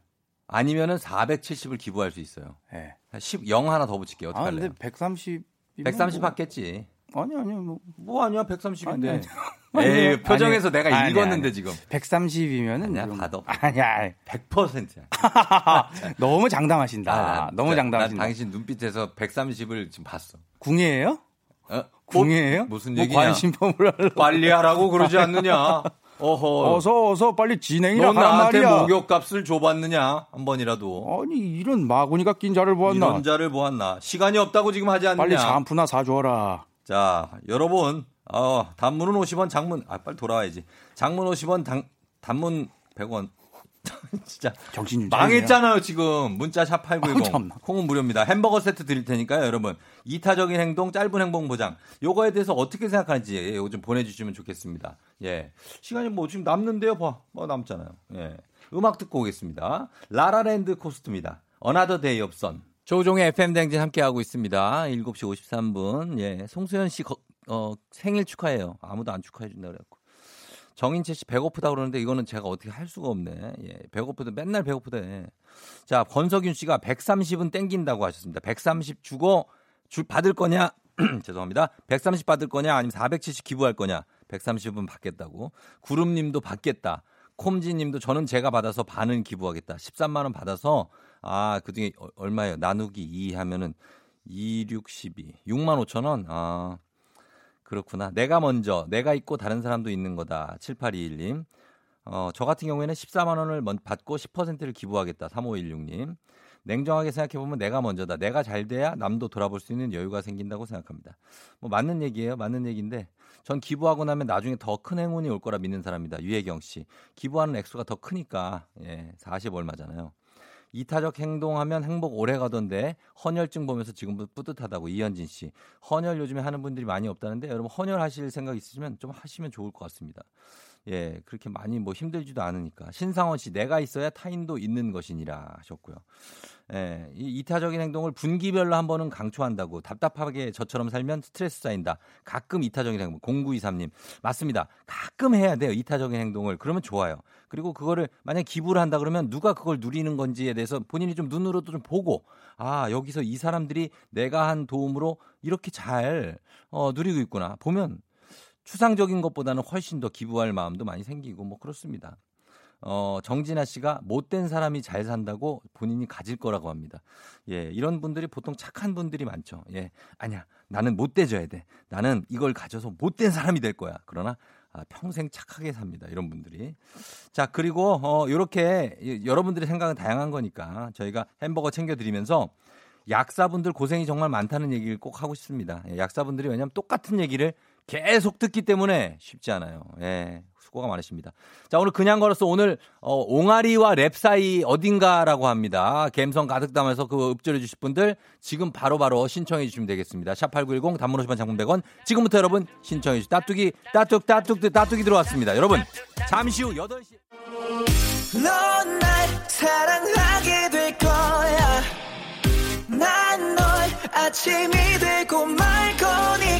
아니면은 470을 기부할 수 있어요. 네. 10, 0 하나 더 붙일게요. 어떻게 아 할래요? 근데 130 130 받겠지. 아니 아니 뭐뭐 아니야 130인데. 아니, 에이 아니, 표정에서 아니, 내가 읽었는데. 지금 130이면은 아니야, 받아. 아니야 100%야. 너무 장담하신다 너무 장담하신다 난 당신 눈빛에서 130을 지금 봤어. 궁예예요? 어? 궁예예요? 무슨 뭐 얘기냐? 관심법을 하려고 빨리 하라고 그러지 않느냐? 어허. 어서 어서 빨리 진행이라 넌 나한테 말이야 목욕값을 줘봤느냐? 한 번이라도. 아니 이런 마구니가 낀 자를 보았나 이런 자를 보았나? 시간이 없다고 지금 하지 않느냐? 빨리 샴푸나 사줘라 자, 여러분, 어, 단문은 50원, 장문, 아, 빨리 돌아와야지. 장문 50원, 단, 단문 100원. [laughs] 진짜. 정신 좀 망했잖아요, 지금. 문자 샵 아우, 8910. 참나. 콩은 무료입니다. 햄버거 세트 드릴 테니까요, 여러분. 이타적인 행동, 짧은 행복 보장. 요거에 대해서 어떻게 생각하는지 요거 좀 보내주시면 좋겠습니다. 예. 시간이 뭐 지금 남는데요, 봐. 뭐 남잖아요. 예. 음악 듣고 오겠습니다. 라라랜드 코스트입니다. 어나더 데이 업 선. 조종의 FM 댕진 함께하고 있습니다. 7시 53분. 예. 송소연 씨 거- 어, 생일 축하해요. 아무도 안 축하해 준다 그래갖고. 정인채 씨 배고프다 그러는데 이거는 제가 어떻게 할 수가 없네. 예. 배고프다. 맨날 배고프대. 자, 권석윤 씨가 130은 땡긴다고 하셨습니다. 130 주고 줄 받을 거냐? [clears throat] 죄송합니다. 130 받을 거냐? 아니면 470 기부할 거냐? 130은 받겠다고. 구름님도 받겠다. 콤지님도 저는 제가 받아서 반은 기부하겠다. 13만 원 받아서 아 그중에 어- 얼마예요? 나누기 2 하면은 2, 6, 12. 6만 5천 원. 아 그렇구나. 내가 먼저 내가 있고 다른 사람도 있는 거다. 7821님. 어, 저 같은 경우에는 14만 원을 먼- 받고 10%를 기부하겠다. 3516님. 냉정하게 생각해 보면 내가 먼저다. 내가 잘 돼야 남도 돌아볼 수 있는 여유가 생긴다고 생각합니다. 뭐 맞는 얘기예요. 맞는 얘기인데 전 기부하고 나면 나중에 더 큰 행운이 올 거라 믿는 사람입니다. 유혜경 씨. 기부하는 액수가 더 크니까 예, 40 얼마잖아요. 이타적 행동하면 행복 오래 가던데 헌혈증 보면서 지금도 뿌듯하다고 이현진 씨. 헌혈 요즘에 하는 분들이 많이 없다는데 여러분 헌혈 하실 생각 있으시면 좀 하시면 좋을 것 같습니다. 예, 그렇게 많이 뭐 힘들지도 않으니까. 신상원 씨, 내가 있어야 타인도 있는 것이니라 하셨고요. 예, 이 이타적인 행동을 분기별로 한 번은 강조한다고. 답답하게 저처럼 살면 스트레스 쌓인다. 가끔 이타적인 행동. 0923님. 맞습니다. 가끔 해야 돼요. 이타적인 행동을. 그러면 좋아요. 그리고 그거를 만약 기부를 한다 그러면 누가 그걸 누리는 건지에 대해서 본인이 좀 눈으로도 좀 보고 아, 여기서 이 사람들이 내가 한 도움으로 이렇게 잘 어, 누리고 있구나. 보면 추상적인 것보다는 훨씬 더 기부할 마음도 많이 생기고 뭐 그렇습니다. 어, 정진아 씨가 못된 사람이 잘 산다고 본인이 가질 거라고 합니다. 예, 이런 분들이 보통 착한 분들이 많죠. 예, 아니야, 나는 못돼져야 돼. 나는 이걸 가져서 못된 사람이 될 거야. 그러나 아, 평생 착하게 삽니다. 이런 분들이. 자, 그리고 어, 요렇게 이- 여러분들의 생각은 다양한 거니까 저희가 햄버거 챙겨드리면서 약사분들 고생이 정말 많다는 얘기를 꼭 하고 싶습니다. 예, 약사분들이 왜냐하면 똑같은 얘기를 계속 듣기 때문에 쉽지 않아요. 예, 수고가 많으십니다. 자, 오늘 그냥 걸어서 오늘 어, 옹알이와 랩 사이 어딘가라고 합니다. 감성 가득 담아서 그거 읊조려 주실 분들 지금 바로 바로 신청해 주시면 되겠습니다. 샵8910 단문 50원 장문 100원 지금부터 여러분 신청해 주시 따뚜기 따뚝 따뚝 따뚜기 들어왔습니다. 여러분 잠시 후 8시 넌날 사랑하게 될 거야 난 널 아침이 되고 말 거니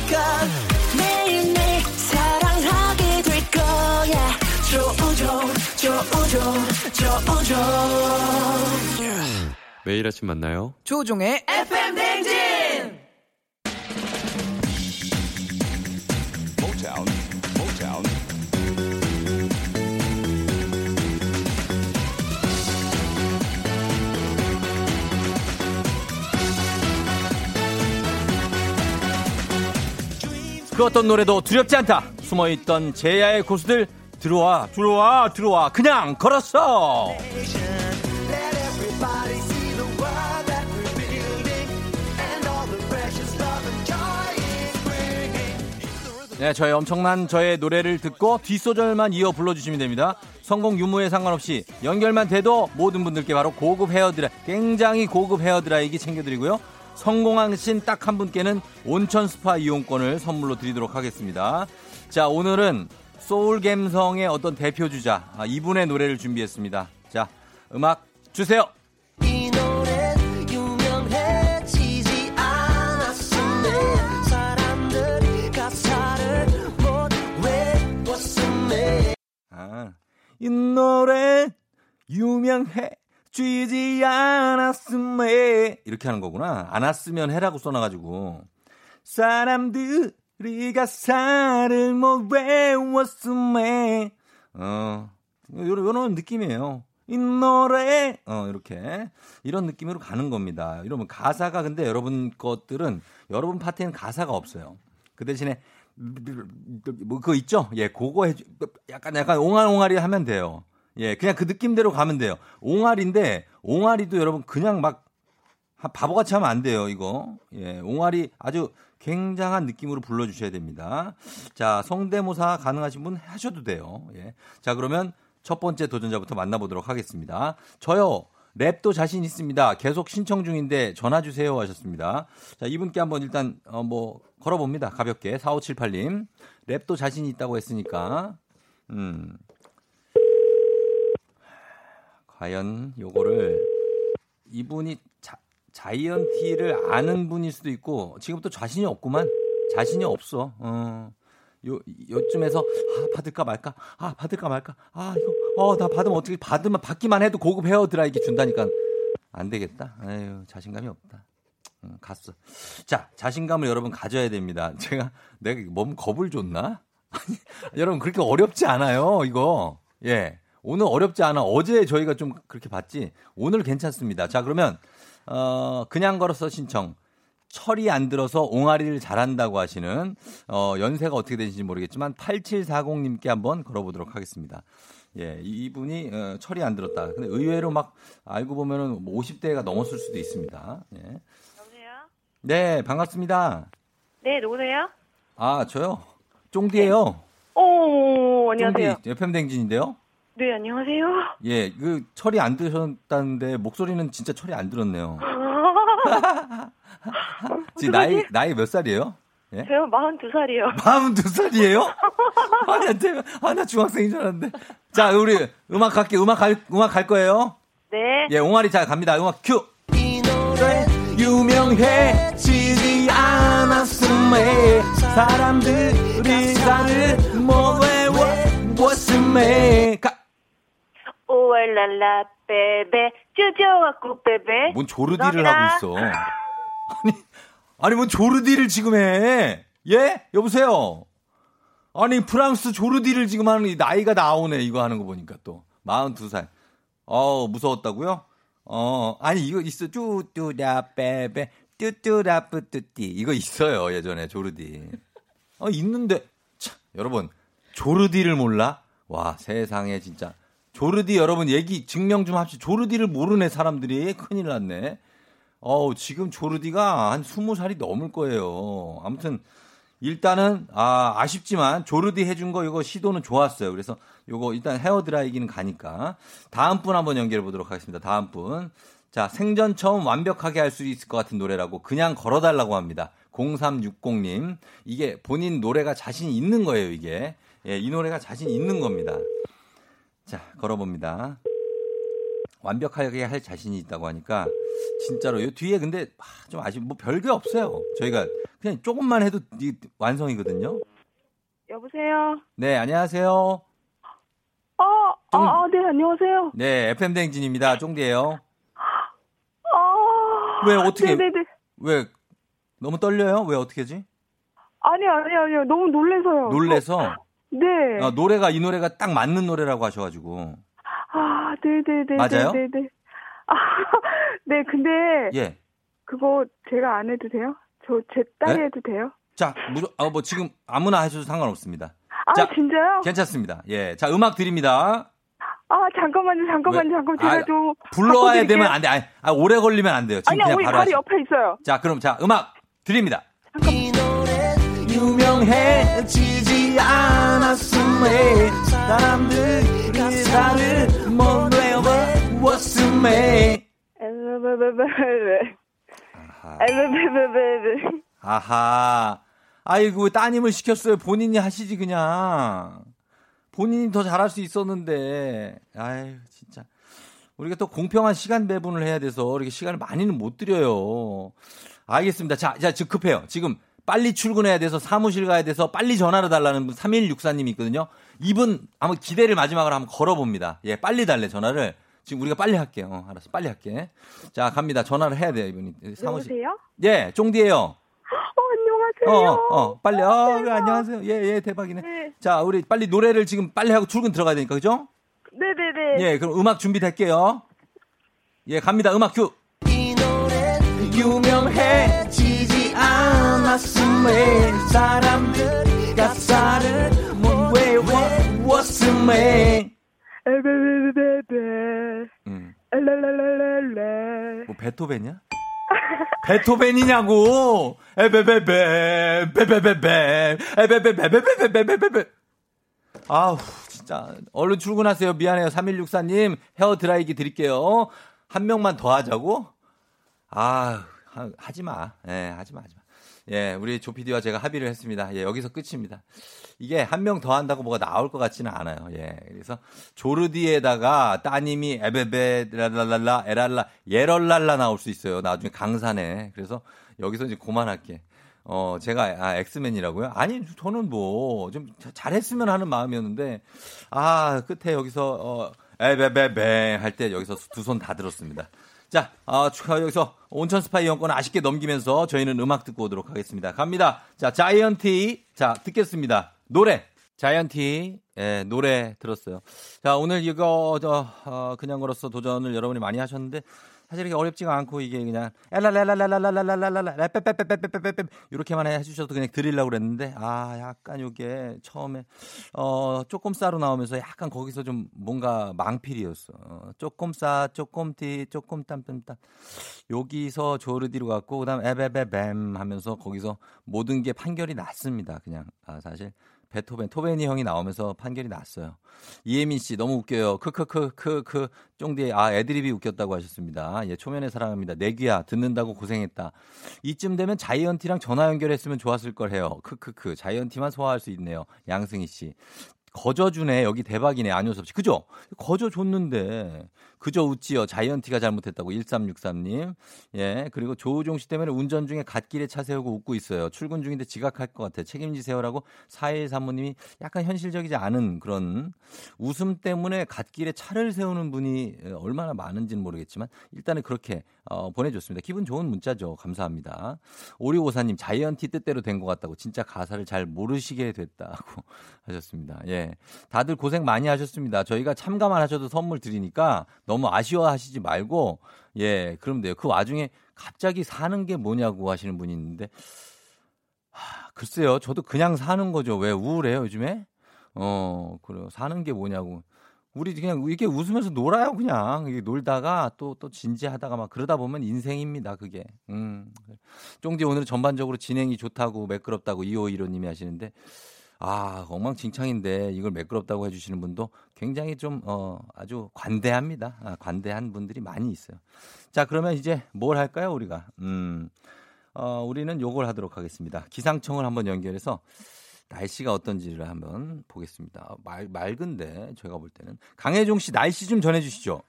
yeah. 매일 아침 만나요. 조종의 FM 댕진. Motown, 그 어떤 노래도 두렵지 않다. 숨어있던 제야의 고수들 들어와 들어와 들어와 그냥 걸었어. 네, 저의 엄청난 저의 노래를 듣고 뒷소절만 이어 불러주시면 됩니다. 성공 유무에 상관없이 연결만 돼도 모든 분들께 바로 고급 헤어드라이, 굉장히 고급 헤어드라이기 챙겨드리고요. 성공하신 딱 한 분께는 온천 스파 이용권을 선물로 드리도록 하겠습니다. 자, 오늘은 소울 갬성의 어떤 대표 주자, 아, 이분의 노래를 준비했습니다. 자, 음악 주세요. 이 노래 유명해지지 않았음에 아, 이 노래 유명해 쥐지 않았음에 이렇게 하는 거구나. 안 왔으면 해라고 써놔가지고 사람들 이 가사를 못 외웠음에 어 요런, 요런 느낌이에요. 이 노래 어 이렇게 이런 느낌으로 가는 겁니다. 이러면 가사가 근데 여러분 것들은 여러분 파트에는 가사가 없어요. 그 대신에 뭐 그거 있죠? 예, 그거 해 약간 약간 옹알옹알이 하면 돼요. 예, 그냥 그 느낌대로 가면 돼요. 옹알인데 옹알이도 여러분 그냥 막 바보같이 하면 안 돼요, 이거. 예, 옹알이 아주 굉장한 느낌으로 불러주셔야 됩니다. 자, 성대모사 가능하신 분 하셔도 돼요. 예. 자, 그러면 첫 번째 도전자부터 만나보도록 하겠습니다. 저요, 랩도 자신 있습니다. 계속 신청 중인데 전화 주세요 하셨습니다. 자, 이분께 한번 일단, 어, 뭐, 걸어 봅니다. 가볍게. 4578님. 랩도 자신 있다고 했으니까. 음. 과연 요거를 이분이 자, 자이언티를 아는 분일 수도 있고 지금부터 자신이 없구만. 자신이 없어. 어. 요 요쯤에서 아 받을까 말까? 아 받을까 말까? 아 이거 어 나 받으면 어떻게 받으면 받기만 해도 고급 헤어 드라이기 준다니까. 안 되겠다. 아유 자신감이 없다. 응, 갔어. 자 자신감을 여러분 가져야 됩니다. [laughs] 제가 내가 몸 겁을 줬나? [laughs] 아니 여러분 그렇게 어렵지 않아요 이거. 예. 오늘 어렵지 않아. 어제 저희가 좀 그렇게 봤지? 오늘 괜찮습니다. 자 그러면 어 그냥 걸어서 신청 철이 안 들어서 옹알이를 잘한다고 하시는 어, 연세가 어떻게 되는지 모르겠지만 8740님께 한번 걸어보도록 하겠습니다. 예, 이분이 어, 철이 안 들었다. 근데 의외로 막 알고 보면은 50대가 넘었을 수도 있습니다. 예. 여보세요? 네, 반갑습니다. 네, 누구세요? 아, 저요. 쫑디예요. 오, 안녕하세요. 쫑디 FM 댕진인데요. 네, 안녕하세요. 예, 그 철이 안 들으셨다는데 목소리는 진짜 철이 안 들었네요. 지금 나이 나이 몇 살이에요? 예? 제가 42살이요. 42살이에요? 아, 나, 대- 아, 나 중학생인 줄 알았는데. 자, 우리 음악 갈게. 음악 갈, 음악 갈 거예요. 네. 예, 옹알이 잘 갑니다. 음악 큐. 이 노래 유명해지지 않았음에 사람들이 나를 못 외웠음에 가. 오알랄라, 베베, 쭈쭈와꾸, 베베. 뭔 조르디를. 하고 있어. 아니, 아니, 뭔 조르디를 지금 해. 예? 여보세요? 아니, 프랑스 조르디를 지금 하는 이 나이가 나오네. 이거 하는 거 보니까 또. 42살. 어 무서웠다고요? 어, 아니, 이거 있어. 쭈쭈라, 빼빼, 뚜뚜라, 뿌뚜띠. 이거 있어요. 예전에 조르디. 어, 있는데. 참, 여러분. 조르디를 몰라? 와, 세상에 진짜. 조르디 여러분 얘기 증명 좀 합시다. 조르디를 모르네 사람들이 큰일 났네. 어우 지금 조르디가 한 20살이 넘을 거예요. 아무튼 일단은 아 아쉽지만 조르디 해준 거 이거 시도는 좋았어요. 그래서 요거 일단 헤어 드라이기는 가니까 다음 분 한번 연결해 보도록 하겠습니다. 다음 분. 자 생전 처음 완벽하게 할 수 있을 것 같은 노래라고 그냥 걸어달라고 합니다. 0360님 이게 본인 노래가 자신 있는 거예요. 이게 예, 이 노래가 자신 있는 겁니다. 자, 걸어봅니다. 완벽하게 할 자신이 있다고 하니까 진짜로 요 뒤에 근데 아, 좀 아쉽 뭐 별게 없어요. 저희가 그냥 조금만 해도 이 완성이거든요. 여보세요? 네, 안녕하세요. 어, 좀- 아, 아, 네, 안녕하세요. 네, FM 댕진입니다. 쫑디예요. 아. 왜 어떻게 네네네. 왜 너무 떨려요? 왜 어떻게지? 아니, 아니, 아니요. 너무 놀래서요. 놀래서 네. 아, 노래가 이 노래가 딱 맞는 노래라고 하셔가지고 아, 네네네. 맞아요? 네네. 아, [laughs] 네, 근데 예 그거 제가 안 해도 돼요? 저 제 딸이 네? 해도 돼요? 자, 무조, 어, 뭐 지금 아무나 하셔도 상관없습니다. 아, 자, 진짜요? 괜찮습니다. 예. 자, 음악 드립니다. 아, 잠깐만요, 잠깐만요, 왜? 잠깐만. 제가 아, 좀. 불러와야. 되면 안 돼. 아니, 아, 오래 걸리면 안 돼요. 지금 아니야, 그냥 우리 바로 하시죠. 옆에 있어요. 자, 그럼 자, 음악 드립니다. 유명해지지 않았음에 사람들이 나를 못 외워왔음에. 아하. 아이고, 왜 따님을 시켰어요? 본인이 하시지, 그냥. 본인이 더 잘할 수 있었는데. 아유, 진짜. 우리가 또 공평한 시간 배분을 해야 돼서 이렇게 시간을 많이는 못 드려요. 알겠습니다. 자, 자, 급해요. 지금 빨리 출근해야 돼서 사무실 가야 돼서 빨리 전화를 달라는 분 3164님이 있거든요. 이분 한번 기대를 마지막으로 한번 걸어봅니다. 예, 빨리 달래, 전화를. 지금 우리가 빨리 할게요. 어, 알았어. 빨리 할게. 자, 갑니다. 전화를 해야 돼요, 이분이. 사무실. 여보세요? 예, 쫑디예요 어, 어, 안녕하세요. 어, 어, 빨리. 어, 그래, 안녕하세요. 예, 예, 대박이네. 네. 자, 우리 빨리 노래를 지금 빨리 하고 출근 들어가야 되니까, 그죠? 네네네. 예, 그럼 음악 준비될게요. 예, 갑니다. 음악 큐. 유명해지지 않았음에 사람들이 가사를 못 에베베베베. 음. 뭐 베토벤이야? [laughs] 베토벤이냐고. 에베베베 베베베베 에베베베베베베베베베. 아우 진짜 얼른 출근하세요. 미안해요. 3164님 헤어 드라이기 드릴게요. 한 명만 더 하자고? 아 하- 하지 마. 예, 하지 마. 하지 마. 예, 우리 조피디와 제가 합의를 했습니다. 예, 여기서 끝입니다. 이게 한 명 더 한다고 뭐가 나올 것 같지는 않아요. 예. 그래서 조르디에다가 따님이 에베베 랄랄랄라 에랄라 예럴랄라 나올 수 있어요. 나중에 강산에. 그래서 여기서 이제 그만할게. 어, 제가 아 엑스맨이라고요? 아니, 저는 뭐 좀 잘했으면 하는 마음이었는데 아, 끝에 여기서 어 에베베베 할 때 여기서 두 손 다 들었습니다. 자, 어, 여기서 온천 스파 이용권 아쉽게 넘기면서 저희는 음악 듣고 오도록 하겠습니다. 갑니다. 자, 자이언티. 자, 듣겠습니다. 노래. 자이언티. 예, 노래 들었어요. 자, 오늘 이거, 저, 어, 그냥 걸었어 도전을 여러분이 많이 하셨는데, 사실 이렇게 어렵지가 않고 이게 그냥 엘랄랄랄랄랄랄랄랄랄랄 빼빼빼빼빼빼빼빼 이렇게만 해주셔도 그냥 드리려고 그랬는데 아 약간 요게 처음에 어 조금 싸로 나오면서 약간 거기서 좀 뭔가 망필이었어 어, 조금 싸 조금 티 조금 땀땀땀 여기서 조르디로 갔고 그다음 에베베뱀 하면서 거기서 모든 게 판결이 났습니다 그냥 아 사실 베토벤 토베니 형이 나오면서 판결이 났어요. 이혜민 씨 너무 웃겨요. 크크크크크 쫑디 아 애드립이 웃겼다고 하셨습니다. 예 초면에 사랑합니다. 내귀야 듣는다고 고생했다. 이쯤 되면 자이언티랑 전화 연결했으면 좋았을 걸 해요. 크크크 자이언티만 소화할 수 있네요. 양승희 씨. 거저 주네 여기 대박이네 안효섭 씨 그죠 거저 줬는데 그저 웃지요. 자이언티가 잘못했다고. 1363님. 예 그리고 조우종 씨 때문에 운전 중에 갓길에 차 세우고 웃고 있어요. 출근 중인데 지각할 것 같아 책임지세요라고 41 사모님이 약간 현실적이지 않은 그런 웃음 때문에 갓길에 차를 세우는 분이 얼마나 많은지는 모르겠지만 일단은 그렇게 어, 보내줬습니다. 기분 좋은 문자죠. 감사합니다. 오리오사님 자이언티 뜻대로 된 것 같다고. 진짜 가사를 잘 모르시게 됐다고 [laughs] 하셨습니다. 예. 다들 고생 많이 하셨습니다. 저희가 참가만 하셔도 선물 드리니까 너무 아쉬워하시지 말고 예, 그럼 돼요. 그 와중에 갑자기 사는 게 뭐냐고 하시는 분이 있는데 하, 글쎄요. 저도 그냥 사는 거죠. 왜 우울해요, 요즘에? 어, 그래요. 사는 게 뭐냐고. 우리 그냥 이렇게 웃으면서 놀아요, 그냥. 놀다가 또, 또 진지하다가 막 그러다 보면 인생입니다, 그게. 음. 쫑디 오늘 전반적으로 진행이 좋다고 매끄럽다고 2515님이 하시는데 아, 엉망진창인데 이걸 매끄럽다고 해주시는 분도 굉장히 좀, 어, 아주 관대합니다. 아, 관대한 분들이 많이 있어요. 자, 그러면 이제 뭘 할까요, 우리가? 음, 어, 우리는 요걸 하도록 하겠습니다. 기상청을 한번 연결해서 날씨가 어떤지를 한번 보겠습니다. 말, 맑은데, 제가 볼 때는. 강혜종 씨 날씨 좀 전해 주시죠.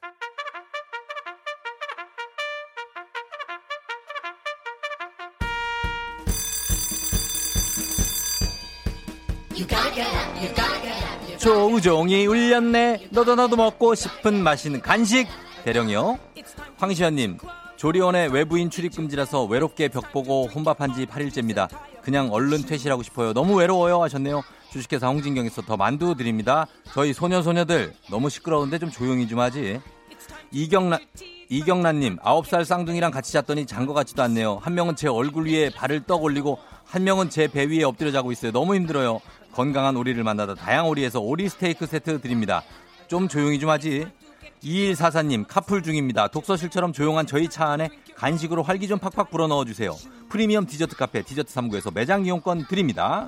조우종이 울렸네. 너도 나도 먹고 싶은 맛있는 간식. 대령이요. 황시현님, 조리원에 외부인 출입 금지라서 외롭게 벽 보고 혼밥한 지 8일째입니다. 그냥 얼른 퇴실하고 싶어요. 너무 외로워요 하셨네요. 주식회사 홍진경에서 더 만두 드립니다. 저희 소녀소녀들 너무 시끄러운데 좀 조용히 좀 하지. 이경란 이경란님, 9살 쌍둥이랑 같이 잤더니 잔 것 같지도 않네요. 한 명은 제 얼굴 위에 발을 떡 올리고, 한 명은 제 배 위에 엎드려 자고 있어요. 너무 힘들어요. 건강한 오리를 만나다 다양오리에서 오리 스테이크 세트 드립니다. 좀 조용히 좀 하지. 2144님, 카풀 중입니다. 독서실처럼 조용한 저희 차 안에 간식으로 활기 좀 팍팍 불어 넣어 주세요. 프리미엄 디저트 카페 디저트 39에서 매장 이용권 드립니다.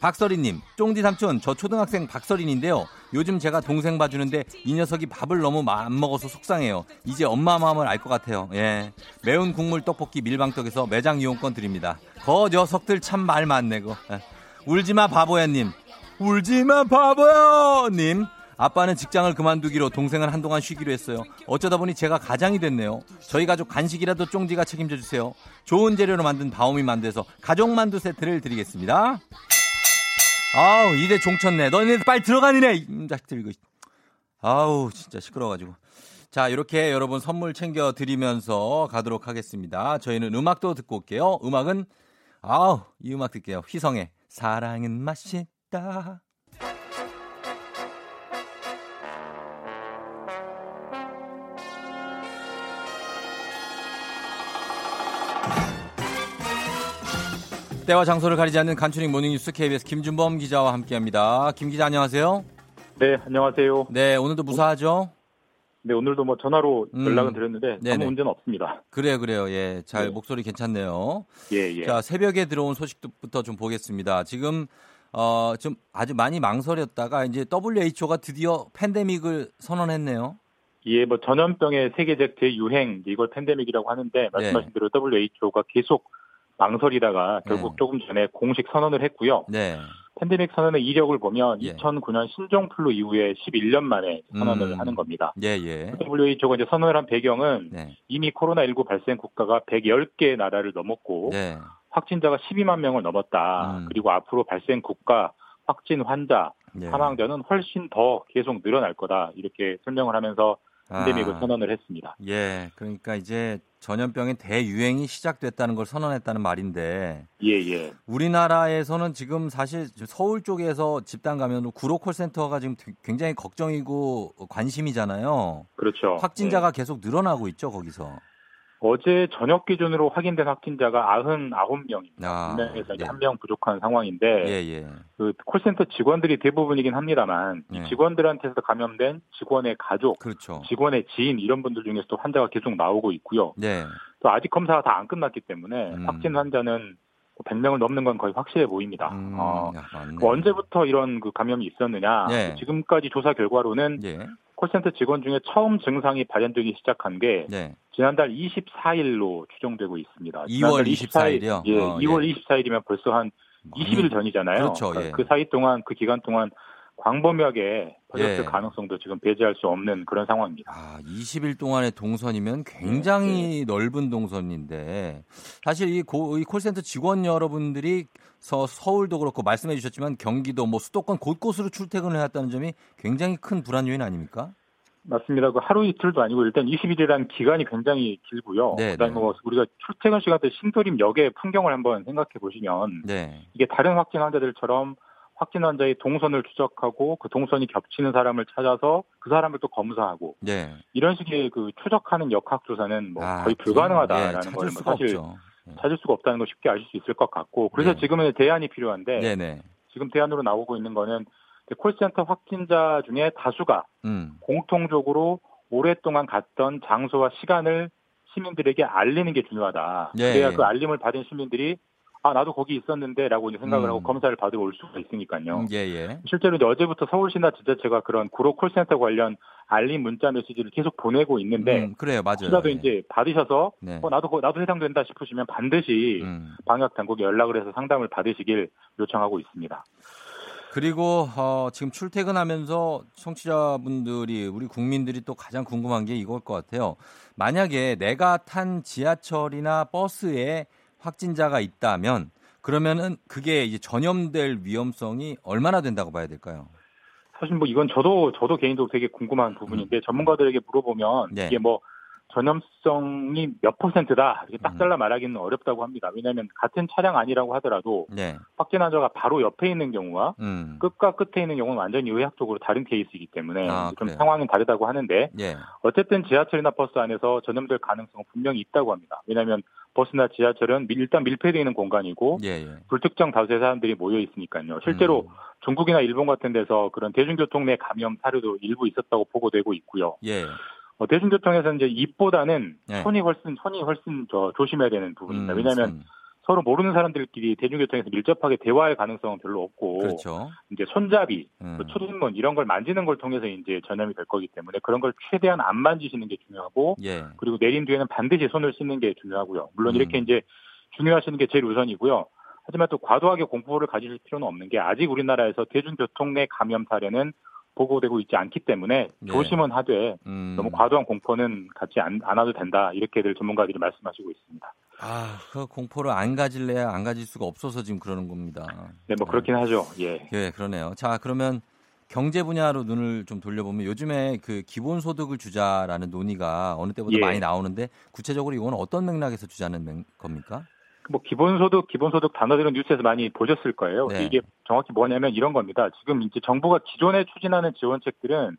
박서린님, 쫑디 삼촌, 저 초등학생 박서린인데요. 요즘 제가 동생 봐주는데 이 녀석이 밥을 너무 마- 안 먹어서 속상해요. 이제 엄마 마음을 알 것 같아요. 예. 매운 국물 떡볶이 밀방떡에서 매장 이용권 드립니다. 거 녀석들 참 말 많네, 고 울지마 바보야님. 울지마 바보야님. 아빠는 직장을 그만두기로 동생은 한동안 쉬기로 했어요. 어쩌다 보니 제가 가장이 됐네요. 저희 가족 간식이라도 쫑디가 책임져 주세요. 좋은 재료로 만든 바오미 만두에서 가족 만두 세트를 드리겠습니다. 아우 이제 종쳤네. 너네 빨리 들어가니네. 이 자식들 이거. 아우 진짜 시끄러워가지고. 자 이렇게 여러분 선물 챙겨 드리면서 가도록 하겠습니다. 저희는 음악도 듣고 올게요. 음악은 아우 이 음악 듣게요. 휘성의 사랑은 맛있다. 때와 장소를 가리지 않는 간추린 모닝뉴스 KBS 김준범 기자와 함께합니다. 김 기자 안녕하세요. 네, 안녕하세요. 네 오늘도 무사하죠? 네, 오늘도 뭐 전화로 음. 연락은 드렸는데 네네. 아무 문제는 없습니다. 그래요 그래요 예 잘 네. 목소리 괜찮네요. 예, 예. 자 새벽에 들어온 소식부터 좀 보겠습니다. 지금 어 좀 아주 많이 망설였다가 이제 WHO가 드디어 팬데믹을 선언했네요. 예, 뭐 전염병의 세계적 대유행 이걸 팬데믹이라고 하는데 말씀하신 네. 대로 WHO가 계속 망설이다가 결국 조금 전에 공식 선언을 했고요. 네. 팬데믹 선언의 이력을 보면 예. 2009년 신종 플루 이후에 11년 만에 선언을 음. 하는 겁니다. 예, 예. WHO가 이제 선언을 한 배경은 네. 이미 코로나19 발생 국가가 110개 나라를 넘었고 네. 확진자가 12만 명을 넘었다. 음. 그리고 앞으로 발생 국가 확진 환자 네. 사망자는 훨씬 더 계속 늘어날 거다. 이렇게 설명을 하면서 팬데믹을 아. 선언을 했습니다. 예. 그러니까 이제 전염병의 대유행이 시작됐다는 걸 선언했다는 말인데 예, 예. 우리나라에서는 지금 사실 서울 쪽에서 집단 감염으로 구로 콜센터가 지금 굉장히 걱정이고 관심이잖아요. 그렇죠. 확진자가 네. 계속 늘어나고 있죠, 거기서. 어제 저녁 기준으로 확인된 확진자가 99명입니다. 아, 분명해서 네. 한명 부족한 상황인데 예, 예. 그 콜센터 직원들이 대부분이긴 합니다만 이 네. 직원들한테서 감염된 직원의 가족, 그렇죠. 직원의 지인 이런 분들 중에서도 환자가 계속 나오고 있고요. 네. 또 아직 검사가 다 안 끝났기 때문에 음. 확진 환자는 100명을 넘는 건 거의 확실해 보입니다. 음, 어, 야. 그 언제부터 이런 그 감염이 있었느냐? 네. 지금까지 조사 결과로는 예. 콜센터 직원 중에 처음 증상이 발현되기 시작한 게 네. 지난달 24일로 추정되고 있습니다. 2월 지난달 24일 이요? 예, 어, 2월 예. 24일이면 벌써 한 20일 전이잖아요. 그렇죠, 예. 그 사이 동안 그 기간 동안 광범위하게 퍼졌을 예. 가능성도 지금 배제할 수 없는 그런 상황입니다. 아, 20일 동안의 동선이면 굉장히 네. 넓은 동선인데 사실 이, 고- 이 콜센터 직원 여러분들이 서, 서울도 그렇고 말씀해 주셨지만 경기도 뭐 수도권 곳곳으로 출퇴근을 해왔다는 점이 굉장히 큰 불안 요인 아닙니까? 맞습니다. 그 하루 이틀도 아니고 일단 20일이라는 기간이 굉장히 길고요. 네, 그다음에 네. 뭐 우리가 출퇴근 시간 때 신도림 역의 풍경을 한번 생각해 보시면 네. 이게 다른 확진 환자들처럼 확진 환자의 동선을 추적하고 그 동선이 겹치는 사람을 찾아서 그 사람을 또 검사하고 네. 이런 식의 그 추적하는 역학 조사는 뭐 아, 거의 예, 불가능하다라는 찾을 걸뭐 수가 사실 없죠. 찾을 수가 없다는 걸 쉽게 아실 수 있을 것 같고 그래서 네. 지금은 대안이 필요한데 네네. 지금 대안으로 나오고 있는 거는 콜센터 확진자 중에 다수가 음. 공통적으로 오랫동안 갔던 장소와 시간을 시민들에게 알리는 게 중요하다. 예, 그래야 예. 그 알림을 받은 시민들이 아 나도 거기 있었는데라고 이제 생각을 음. 하고 검사를 받으러 올 수가 있으니까요. 음, 예, 예. 실제로 이제 어제부터 서울시나 지자체가 그런 구로 콜센터 관련 알림 문자 메시지를 계속 보내고 있는데 음, 그래요, 맞아요. 혹시라도 예. 이제 받으셔서 네. 어, 나도 거- 나도 해당된다 싶으시면 반드시 음. 방역 당국에 연락을 해서 상담을 받으시길 요청하고 있습니다. 그리고 어, 지금 출퇴근하면서 청취자분들이 우리 국민들이 또 가장 궁금한 게 이걸 것 같아요. 만약에 내가 탄 지하철이나 버스에 확진자가 있다면 그러면은 그게 이제 전염될 위험성이 얼마나 된다고 봐야 될까요? 사실 뭐 이건 저도 저도 개인적으로 되게 궁금한 부분인데 전문가들에게 물어보면 네. 이게 뭐 전염성이 몇 퍼센트다 이렇게 음. 딱 잘라 말하기는 어렵다고 합니다. 왜냐하면 같은 차량 아니라고 하더라도 네. 확진 환자가 바로 옆에 있는 경우와 음. 끝과 끝에 있는 경우는 완전히 의학적으로 다른 케이스이기 때문에 아, 좀 그래요. 상황은 다르다고 하는데 예. 어쨌든 지하철이나 버스 안에서 전염될 가능성은 분명히 있다고 합니다. 왜냐하면 버스나 지하철은 밀- 일단 밀폐되어 있는 공간이고 예, 예. 불특정 다수의 사람들이 모여 있으니까요. 실제로 음. 중국이나 일본 같은 데서 그런 대중교통 내 감염 사례도 일부 있었다고 보고되고 있고요. 예. 어, 대중교통에서 이제 입보다는 네. 손이 훨씬 손이 훨씬 저 조심해야 되는 부분입니다. 음, 왜냐하면 손. 서로 모르는 사람들끼리 대중교통에서 밀접하게 대화할 가능성은 별로 없고 그렇죠. 이제 손잡이, 음. 또 초인문 이런 걸 만지는 걸 통해서 이제 전염이 될 거기 때문에 그런 걸 최대한 안 만지시는 게 중요하고 예. 그리고 내린 뒤에는 반드시 손을 씻는 게 중요하고요. 물론 음. 이렇게 이제 중요하시는 게 제일 우선이고요. 하지만 또 과도하게 공포를 가지실 필요는 없는 게 아직 우리나라에서 대중교통 내 감염 사례는 보고되고 있지 않기 때문에 네. 조심은 하되 음. 너무 과도한 공포는 갖지 않, 않아도 된다 이렇게들 전문가들이 말씀하시고 있습니다. 아, 그 공포를 안 가질래야 안 가질 수가 없어서 지금 그러는 겁니다. 네, 뭐 그렇긴 하죠. 예. 예, 그러네요. 자, 그러면 경제 분야로 눈을 좀 돌려보면 요즘에 그 기본 소득을 주자라는 논의가 어느 때보다 예. 많이 나오는데 구체적으로 이건 어떤 맥락에서 주자는 맥- 겁니까? 뭐 기본소득, 기본소득 단어들은 뉴스에서 많이 보셨을 거예요. 네. 이게 정확히 뭐냐면 이런 겁니다. 지금 이제 정부가 기존에 추진하는 지원책들은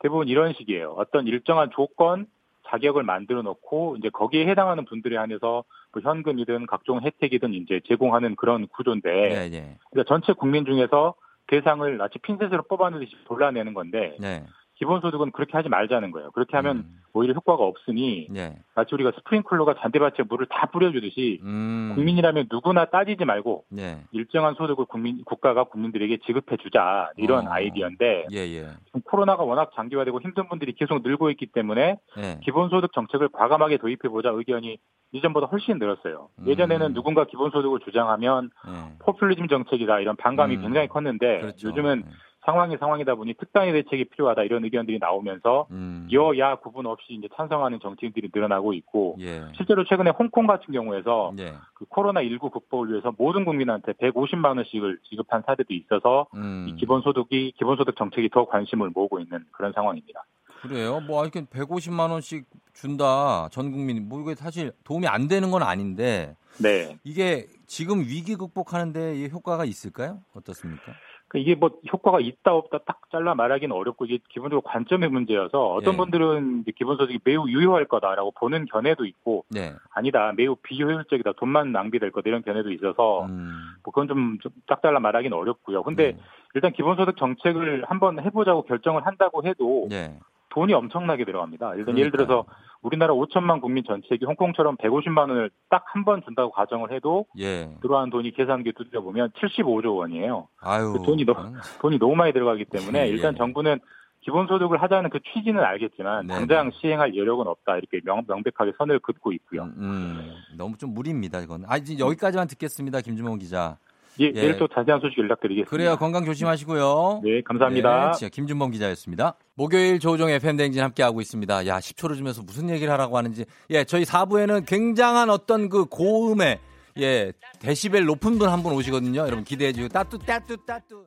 대부분 이런 식이에요. 어떤 일정한 조건, 자격을 만들어 놓고 이제 거기에 해당하는 분들에 한해서 뭐 현금이든 각종 혜택이든 이제 제공하는 그런 구조인데 네, 네. 그러니까 전체 국민 중에서 대상을 마치 핀셋으로 뽑아내듯이 골라내는 건데 네. 기본소득은 그렇게 하지 말자는 거예요. 그렇게 하면 음. 오히려 효과가 없으니 네. 마치 우리가 스프링클러가 잔디밭에 물을 다 뿌려주듯이 음. 국민이라면 누구나 따지지 말고 네. 일정한 소득을 국민 국가가 국민들에게 지급해 주자 이런 어. 아이디어인데 예, 예. 지금 코로나가 워낙 장기화되고 힘든 분들이 계속 늘고 있기 때문에 네. 기본소득 정책을 과감하게 도입해 보자 의견이 이전보다 훨씬 늘었어요. 음. 예전에는 누군가 기본소득을 주장하면 네. 포퓰리즘 정책이다 이런 반감이 음. 굉장히 컸는데 그렇죠. 요즘은 네. 상황이 상황이다 보니 특단의 대책이 필요하다 이런 의견들이 나오면서 음. 여야 구분 없이 이제 찬성하는 정치인들이 늘어나고 있고 예. 실제로 최근에 홍콩 같은 경우에서 예. 그 코로나 19 극복을 위해서 모든 국민한테 150만 원씩을 지급한 사례도 있어서 음. 이 기본소득이 기본소득 정책이 더 관심을 모으고 있는 그런 상황입니다. 그래요. 뭐 이렇게 150만 원씩 준다. 전 국민 뭐 이게 사실 도움이 안 되는 건 아닌데 네. 이게 지금 위기 극복하는데 이 효과가 있을까요? 어떻습니까? 그 이게 뭐 효과가 있다 없다 딱 잘라 말하기는 어렵고 이게 기본적으로 관점의 문제여서 어떤 예. 분들은 기본소득이 매우 유효할 거다라고 보는 견해도 있고 네. 아니다 매우 비효율적이다 돈만 낭비될 거다 이런 견해도 있어서 음. 뭐 그건 좀, 좀딱 잘라 말하기는 어렵고요. 근데 네. 일단 기본소득 정책을 한번 해보자고 결정을 한다고 해도 네. 돈이 엄청나게 들어갑니다. 일단 예를 그러니까요. 들어서 우리나라 5천만 국민 전체에게 홍콩처럼 150만 원을 딱 한 번 준다고 가정을 해도 예. 들어간 돈이 계산기 두드려 보면 75조 원이에요. 아유. 그 돈이 너- 그건- 돈이 너무 많이 들어가기 때문에 예, 일단 예. 정부는 기본소득을 하자는 그 취지는 알겠지만 네, 당장 시행할 여력은 없다 이렇게 명, 명백하게 선을 긋고 있고요. 음, 너무 좀 무리입니다, 이건. 아, 이제 여기까지만 듣겠습니다, 김주모 기자. 예, 예. 내일 또 자세한 소식 연락드리겠습니다. 그래요, 건강 조심하시고요. 네, 감사합니다. 네, 김준범 기자였습니다. 목요일 조종의 팬댕진 함께하고 있습니다. 야, 10초를 주면서 무슨 얘기를 하라고 하는지. 예, 저희 4부에는 굉장한 어떤 그 고음의, 예, 데시벨 높은 분 한분 오시거든요. 여러분 기대해 주시고, 따뚜, 따뚜, 따뚜.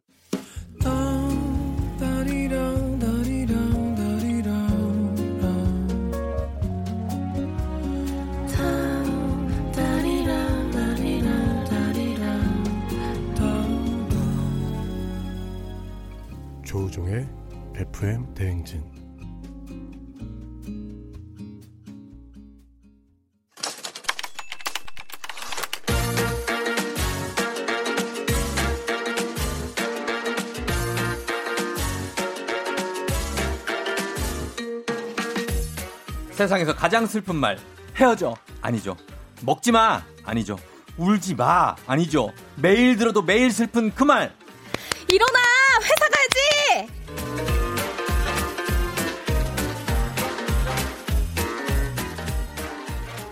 조우종의 FM 대행진. 세상에서 가장 슬픈 말 헤어져. 아니죠. 먹지 마. 아니죠. 울지 마. 아니죠. 매일 들어도 매일 슬픈 그 말. 일어나!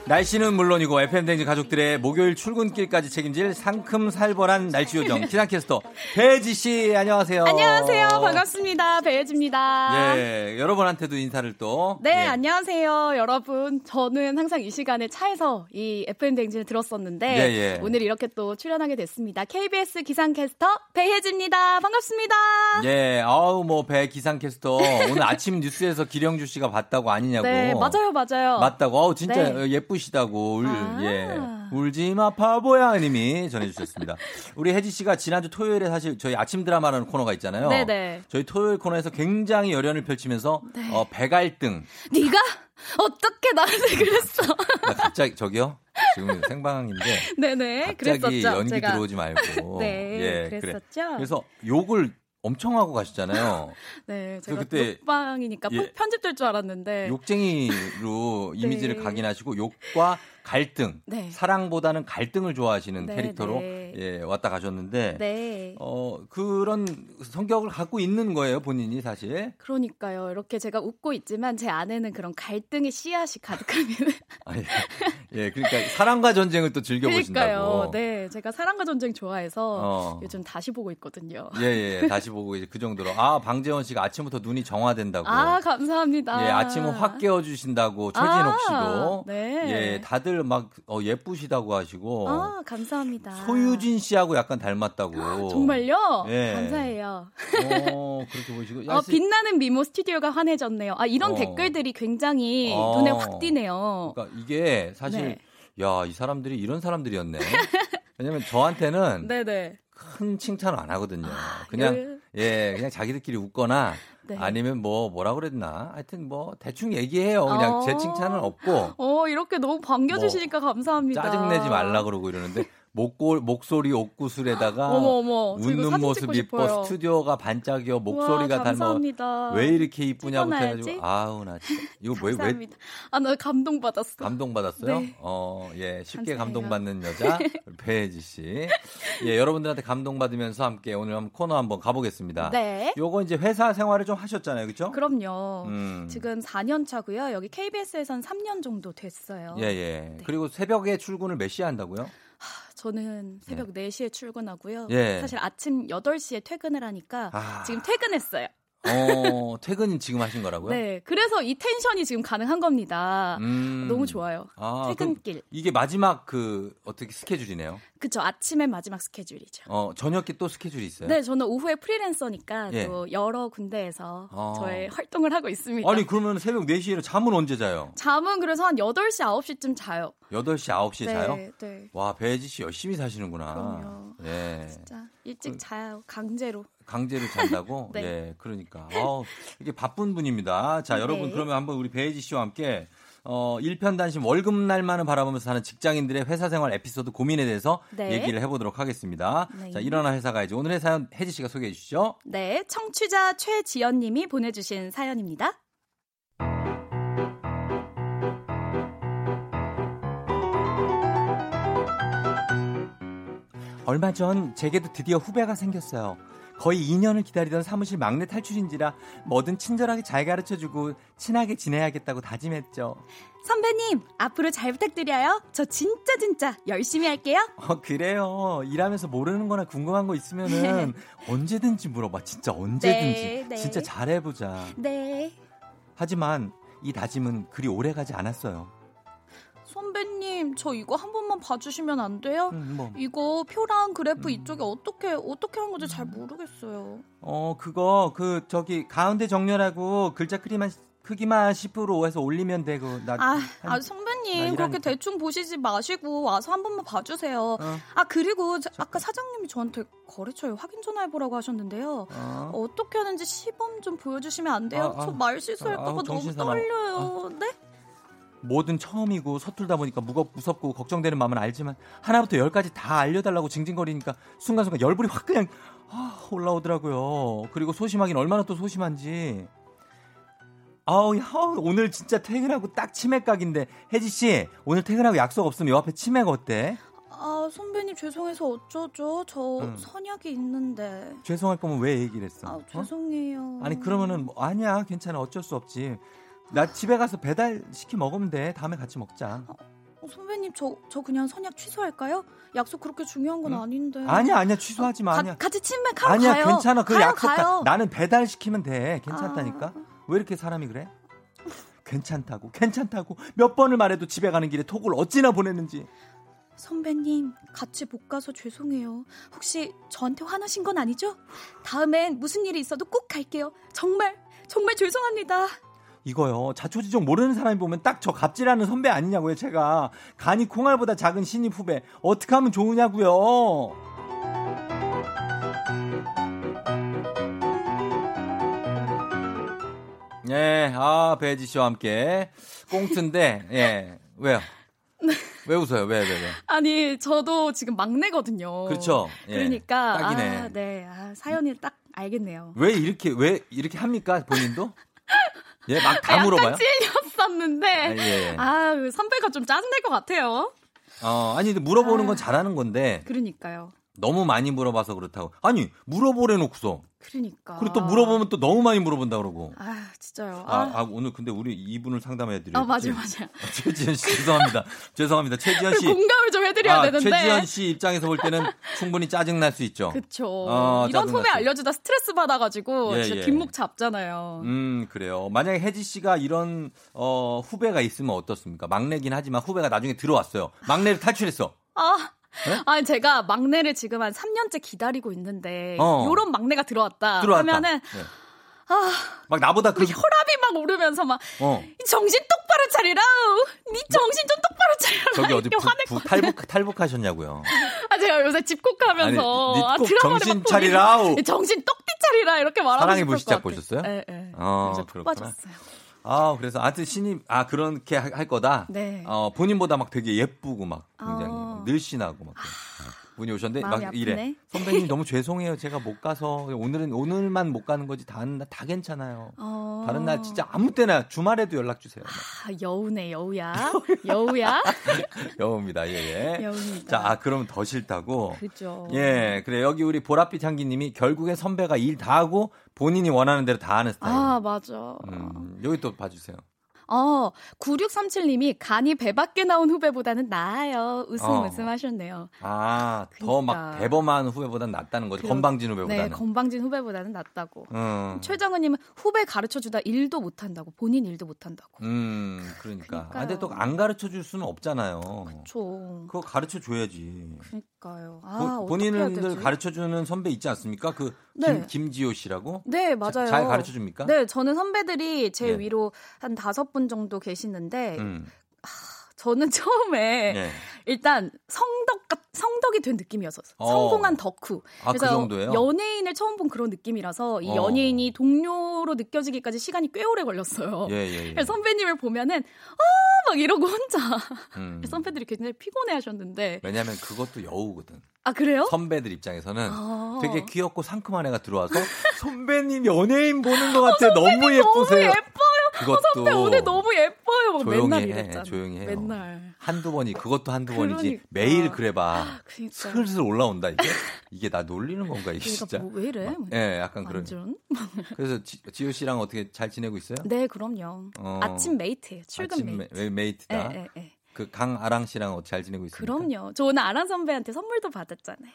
날씨는 물론이고 FM 댕진 가족들의 목요일 출근길까지 책임질 상큼 살벌한 날씨 요정 [laughs] 기상캐스터 배지 씨 안녕하세요. 안녕하세요. 반갑습니다. 배혜지입니다. 예, 여러분한테도 인사를 또. 네, 예. 안녕하세요, 여러분. 저는 항상 이 시간에 차에서 이 FM 댕진을 들었었는데 예, 예. 오늘 이렇게 또 출연하게 됐습니다. KBS 기상캐스터 배혜지입니다. 반갑습니다. 예, 아우 뭐 배 기상캐스터 오늘 아침 뉴스에서 기령주 씨가 봤다고 아니냐고. 네, 맞아요, 맞아요. 맞다고. 어우 진짜 네. 예쁘 시다고. 울, 아. 예. 울지마 바보야 님이 전해주셨습니다. 우리 혜지 씨가 지난주 토요일에 사실 저희 아침 드라마라는 코너가 있잖아요. 네네. 저희 토요일 코너에서 굉장히 열연을 펼치면서 어, 배갈등. 네가 어떻게 나한테 그랬어? 나 갑자기 저기요. 지금 생방인데 네네, [laughs] 갑자기 그랬었죠. 연기 제가. 들어오지 말고. [laughs] 네, 예, 그래. 그랬었죠. 그래서 욕을 엄청 하고 가시잖아요. [laughs] 네, 제가 그때 녹방이니까 예. 편집될 줄 알았는데 욕쟁이로 [laughs] 이미지를 네. 각인하시고 욕과 갈등, 네. 사랑보다는 갈등을 좋아하시는 네, 캐릭터로 네. 예, 왔다 가셨는데 네. 어, 그런 성격을 갖고 있는 거예요, 본인이 사실. 그러니까요. 이렇게 제가 웃고 있지만 제 안에는 그런 갈등의 씨앗이 가득합니다. 아, 예. 예, 그러니까 사랑과 전쟁을 또 즐겨. 보신다고. 네, 제가 사랑과 전쟁 좋아해서 어. 요즘 다시 보고 있거든요. 예, 예, 다시 보고 이제 그 정도로 아 방재원 씨가 아침부터 눈이 정화된다고. 아, 감사합니다. 예, 아침은 확 깨워주신다고 최진옥 아, 씨도. 네. 예, 다들 막 어, 예쁘시다고 하시고. 아, 감사합니다. 소유진 씨하고 약간 닮았다고. 정말요? 예. 감사해요. 어, 그렇게 보시고. [laughs] 어, 빛나는 미모 스튜디오가 환해졌네요. 아, 이런 어. 댓글들이 굉장히 어. 눈에 확 띄네요. 그러니까 이게 사실 네. 야, 이 사람들이 이런 사람들이었네. 왜냐면 저한테는 네네. [laughs] 큰 칭찬을 안 하거든요. 그냥 열- 예, 그냥 자기들끼리 웃거나 네. 아니면 뭐 뭐라 그랬나? 하여튼 뭐 대충 얘기해요. 그냥 어. 제 칭찬은 없고 어, 이렇게 너무 반겨주시니까 감사합니다. 뭐 짜증 내지 말라 그러고 이러는데 목골 목소리 옥구슬에다가 어머, 어머. 저 이거 웃는 모습 이뻐 싶어요. 스튜디오가 반짝여 목소리가 닮아. 왜 이렇게 이쁘냐고. 해가지고 아우 나 진짜 이거 왜왜 감사합니다. 아, 나 감동 받았어. 감동 받았어요? 네. 어, 예, 쉽게 감사해요. 감동 받는 여자, [laughs] 배혜지 씨. 예, 여러분들한테 감동 받으면서 함께 오늘 한번 코너 한번 가보겠습니다. 네. 요거 이제 회사 생활을 좀 하셨잖아요, 그죠? 그럼요. 음. 지금 4년 차고요. 여기 KBS에선 3년 정도 됐어요. 예, 예. 그리고 새벽에 출근을 몇 시에 한다고요? 저는 새벽 4시에 출근하고요. 예. 사실 아침 8시에 퇴근을 하니까 아. 지금 퇴근했어요. 어, [laughs] 퇴근 지금 하신 거라고요? 네. 그래서 이 텐션이 지금 가능한 겁니다. 음. 너무 좋아요. 아, 퇴근길. 이게 마지막 그, 어떻게 스케줄이네요? 그쵸. 아침에 마지막 스케줄이죠. 어, 저녁에 또 스케줄이 있어요? 네, 저는 오후에 프리랜서니까 예. 또 여러 군데에서 아. 저의 활동을 하고 있습니다. 아니, 그러면 새벽 4시에 잠은 언제 자요? 잠은 그래서 한 8시, 9시쯤 자요. 8시, 9시에 네, 자요? 네. 와, 배혜지 씨 열심히 사시는구나. 그럼요. 예. 진짜 일찍 자요. 강제로. 강제로 잔다고? [laughs] 네. 예, 그러니까. 아우, 이게 바쁜 분입니다. 자, 네. 여러분, 그러면 한번 우리 배혜지 씨와 함께, 어, 일편단심 월급날만을 바라보면서 사는 직장인들의 회사 생활 에피소드 고민에 대해서 네. 얘기를 해보도록 하겠습니다. 네. 자, 일어나 회사 가야지. 오늘의 사연 혜지 씨가 소개해 주시죠. 네, 청취자 최지연 님이 보내주신 사연입니다. 얼마 전 제게도 드디어 후배가 생겼어요. 거의 2년을 기다리던 사무실 막내 탈출인지라 뭐든 친절하게 잘 가르쳐주고 친하게 지내야겠다고 다짐했죠. 선배님, 앞으로 잘 부탁드려요. 저 진짜 진짜 열심히 할게요. 어, 그래요. 일하면서 모르는 거나 궁금한 거 있으면은 [laughs] 언제든지 물어봐. 진짜 언제든지. 네, 네. 진짜 잘해보자. 네. 하지만 이 다짐은 그리 오래 가지 않았어요. 선배님, 저 이거 한 번만 봐주시면 안 돼요? 뭐. 이거 표랑 그래프 이쪽에 어떻게 어떻게 한 건지 잘 모르겠어요. 어, 그거, 그, 저기, 가운데 정렬하고 글자 크기만, 크기만 10% 해서 올리면 되고. 나, 아, 한- 아나 선배님. 그렇게 대충 보시지 마시고 와서 한 번만 봐주세요. 어. 아 그리고 저- 아까 사장님이 저한테 거래처에 확인 전화해보라고 하셨는데요. 어. 어떻게 하는지 시범 좀 보여주시면 안 돼요? 아, 아. 저 말 실수할까봐 아, 너무. 떨려요. 네? 뭐든 처음이고 서툴다 보니까 무겁, 무섭고 걱정되는 마음은 알지만 하나부터 열까지 다 알려달라고 징징거리니까 순간순간 열불이 확 그냥 아, 올라오더라고요. 그리고 소심하긴 얼마나 또 소심한지. 아우, 야, 오늘 진짜 퇴근하고 딱 치맥각인데 혜지 씨 오늘 퇴근하고 약속 없으면 요 앞에 치맥 어때? 아 선배님 죄송해서 어쩌죠? 저 응. 선약이 있는데. 죄송할 거면 왜 얘기를 했어? 아 어? 죄송해요. 아니 그러면은 뭐, 아니야 괜찮아 어쩔 수 없지. 나 집에 가서 배달 시켜 먹으면 돼. 다음에 같이 먹자. 어, 선배님 저 저 그냥 선약 취소할까요? 약속 그렇게 중요한 건 아닌데. 아니야, 아니야. 취소하지 마. 가- 아니야. 같이 치맥하러 아니야, 가요. 괜찮아. 그 가요, 약속 다- 가요. 나는 배달 시키면 돼. 괜찮다니까. 왜 이렇게 사람이 그래? 괜찮다고, 괜찮다고. 몇 번을 말해도 집에 가는 길에 톡을 어찌나 보냈는지. 선배님 같이 못 가서 죄송해요. 혹시 저한테 화나신 건 아니죠? 다음엔 무슨 일이 있어도 꼭 갈게요. 정말 정말 죄송합니다. 이거요. 자초지종 모르는 사람이 보면 딱 저 갑질하는 선배 아니냐고요, 제가. 간이 콩알보다 작은 신입 후배. 어떻게 하면 좋으냐고요. 예, 아, 배지 씨와 함께 꽁트인데, 예, 왜요? [laughs] 왜 웃어요? 왜, 왜, 왜? 아니 저도 지금 막내거든요. 그렇죠. 예, 그러니까 딱이네. 아, 네 아, 사연이 딱 알겠네요. 왜 이렇게, 왜 이렇게 합니까, 본인도? [laughs] 예, 막다 아, 물어봐요. 찔렸었는데 아, 예. 아, 그 선배가 좀 짜증날 것 같아요. 어, 아니, 근데 물어보는 건 잘하는 건데, 그러니까요. 너무 많이 물어봐서 그렇다고. 아니, 물어보래 놓고서. 그러니까. 그리고 또 물어보면 또 너무 많이 물어본다 그러고. 아 진짜요. 아, 아, 아, 오늘 근데 우리 이분을 상담해 드려요. 아, 맞아요, 맞아요. 최지현 씨 죄송합니다. [laughs] 죄송합니다. 최지현 씨. 공감을 좀 해드려야 아, 되는데. 최지현 씨 입장에서 볼 때는 충분히 짜증 날 수 있죠. 그쵸. 어, 이런 수 알려주다 스트레스 받아가지고 예, 진짜 예. 뒷목 잡잖아요. 음, 그래요. 만약에 혜지 씨가 이런 어, 후배가 있으면 어떻습니까? 막내긴 하지만 후배가 나중에 들어왔어요. 막내를 탈출했어. 아. 네? [laughs] 아니 제가 막내를 지금 한 3년째 기다리고 있는데 어. 요런 막내가 들어왔다, 들어왔다. 하면은 네. 아 막 나보다 그 혈압이 막 오르면서 막 어. 정신 똑바로 차리라 니 정신 좀 똑바로 차리라 저기 어디 부, 부, 것 탈북 탈북하셨냐고요. 아 제가 요새 집콕하면서 아니, 아, 정신 차리라우. 정신 똑띠 차리라 이렇게 말하고 사랑의 불시착. 보셨어요? 예, 예. 어. 빠졌어요. 아, 그래서 하여튼 신입 아 그렇게 할, 할 거다. 네. 어, 본인보다 막 되게 예쁘고 막 굉장히 어. 늘씬하고 막 분이 오셨는데 막 이래. 아프네. 선배님 너무 [laughs] 죄송해요. 제가 못 가서 오늘은 오늘만 못 가는 거지 다른 날 다 괜찮아요. 어. 다른 날 진짜 아무 때나 주말에도 연락 주세요. 아, 여우네 여우야 여우야 [laughs] 여우입니다. 예, 예. 여우입니다. 자, 아, 그러면 더 싫다고. 그죠. 예, 그래 여기 우리 보랏빛 향기님이 결국에 선배가 일 다 하고 본인이 원하는 대로 다 하는 스타일. 아 맞아. 음, 여기 또 봐주세요. 어, 9637님이 간이 배 밖에 나온 후배보다는 나아요. 웃음 어. 웃음 하셨네요. 아, 더막 그러니까. 대범한 후배보단 낫다는 거죠. 그렇- 건방진 후배보다는. 네, 건방진 후배보다는 낫다고. 음, 최정은님은 후배 가르쳐 주다 일도 못한다고. 본인 일도 못한다고. 음, 그러니까. 그러니까요. 아, 근데 또 안 가르쳐 줄 수는 없잖아요. 저 그거 가르쳐 줘야지. 그러니까 요. 아, 그 어떻게 해야 본인들 되지? 가르쳐 주는 선배 있지 않습니까? 그 네. 김, 김지호 씨라고? 네, 맞아요. 잘 가르쳐 줍니까? 네, 저는 선배들이 제 네. 위로 한 다섯 분 정도 계시는데 음. 저는 처음에 네. 일단 성덕 같- 성덕이 된 느낌이었어요. 어. 성공한 덕후. 아, 그 정도예요? 연예인을 처음 본 그런 느낌이라서 이 어. 연예인이 동료로 느껴지기까지 시간이 꽤 오래 걸렸어요. 예, 예, 예. 그래서 선배님을 보면은 아, 막 이러고 혼자 음. [laughs] 선배들이 굉장히 피곤해하셨는데 왜냐면 그것도 여우거든. 아 그래요? 선배들 입장에서는 아. 되게 귀엽고 상큼한 애가 들어와서 선배님 연예인 보는 것 [laughs] 같아 너무 예쁘세요. 너무. 그것도 어, 선배 오늘 너무 예뻐요. 막 조용히 맨날 해, 이랬잖아요. 조용히 해요. 맨날. 한두 번이 그것도 한두 [laughs] 번이지 그러니까. 매일 그래봐 그러니까. 슬슬 올라온다 이게 이게 나 놀리는 건가 이게 그러니까 진짜. 뭐 왜 이래? 예, 약간 그런. 완전. 그래서 지, 지호 씨랑 어떻게 잘 지내고 있어요? 네, 그럼요. 어. 아침 mate예요. 출근 아침 mate. 메, mate다. 예, 예, 예. 그 강아랑 씨랑 잘 지내고 있습니까? 그럼요. 저 오늘 아랑 선배한테 선물도 받았잖아요.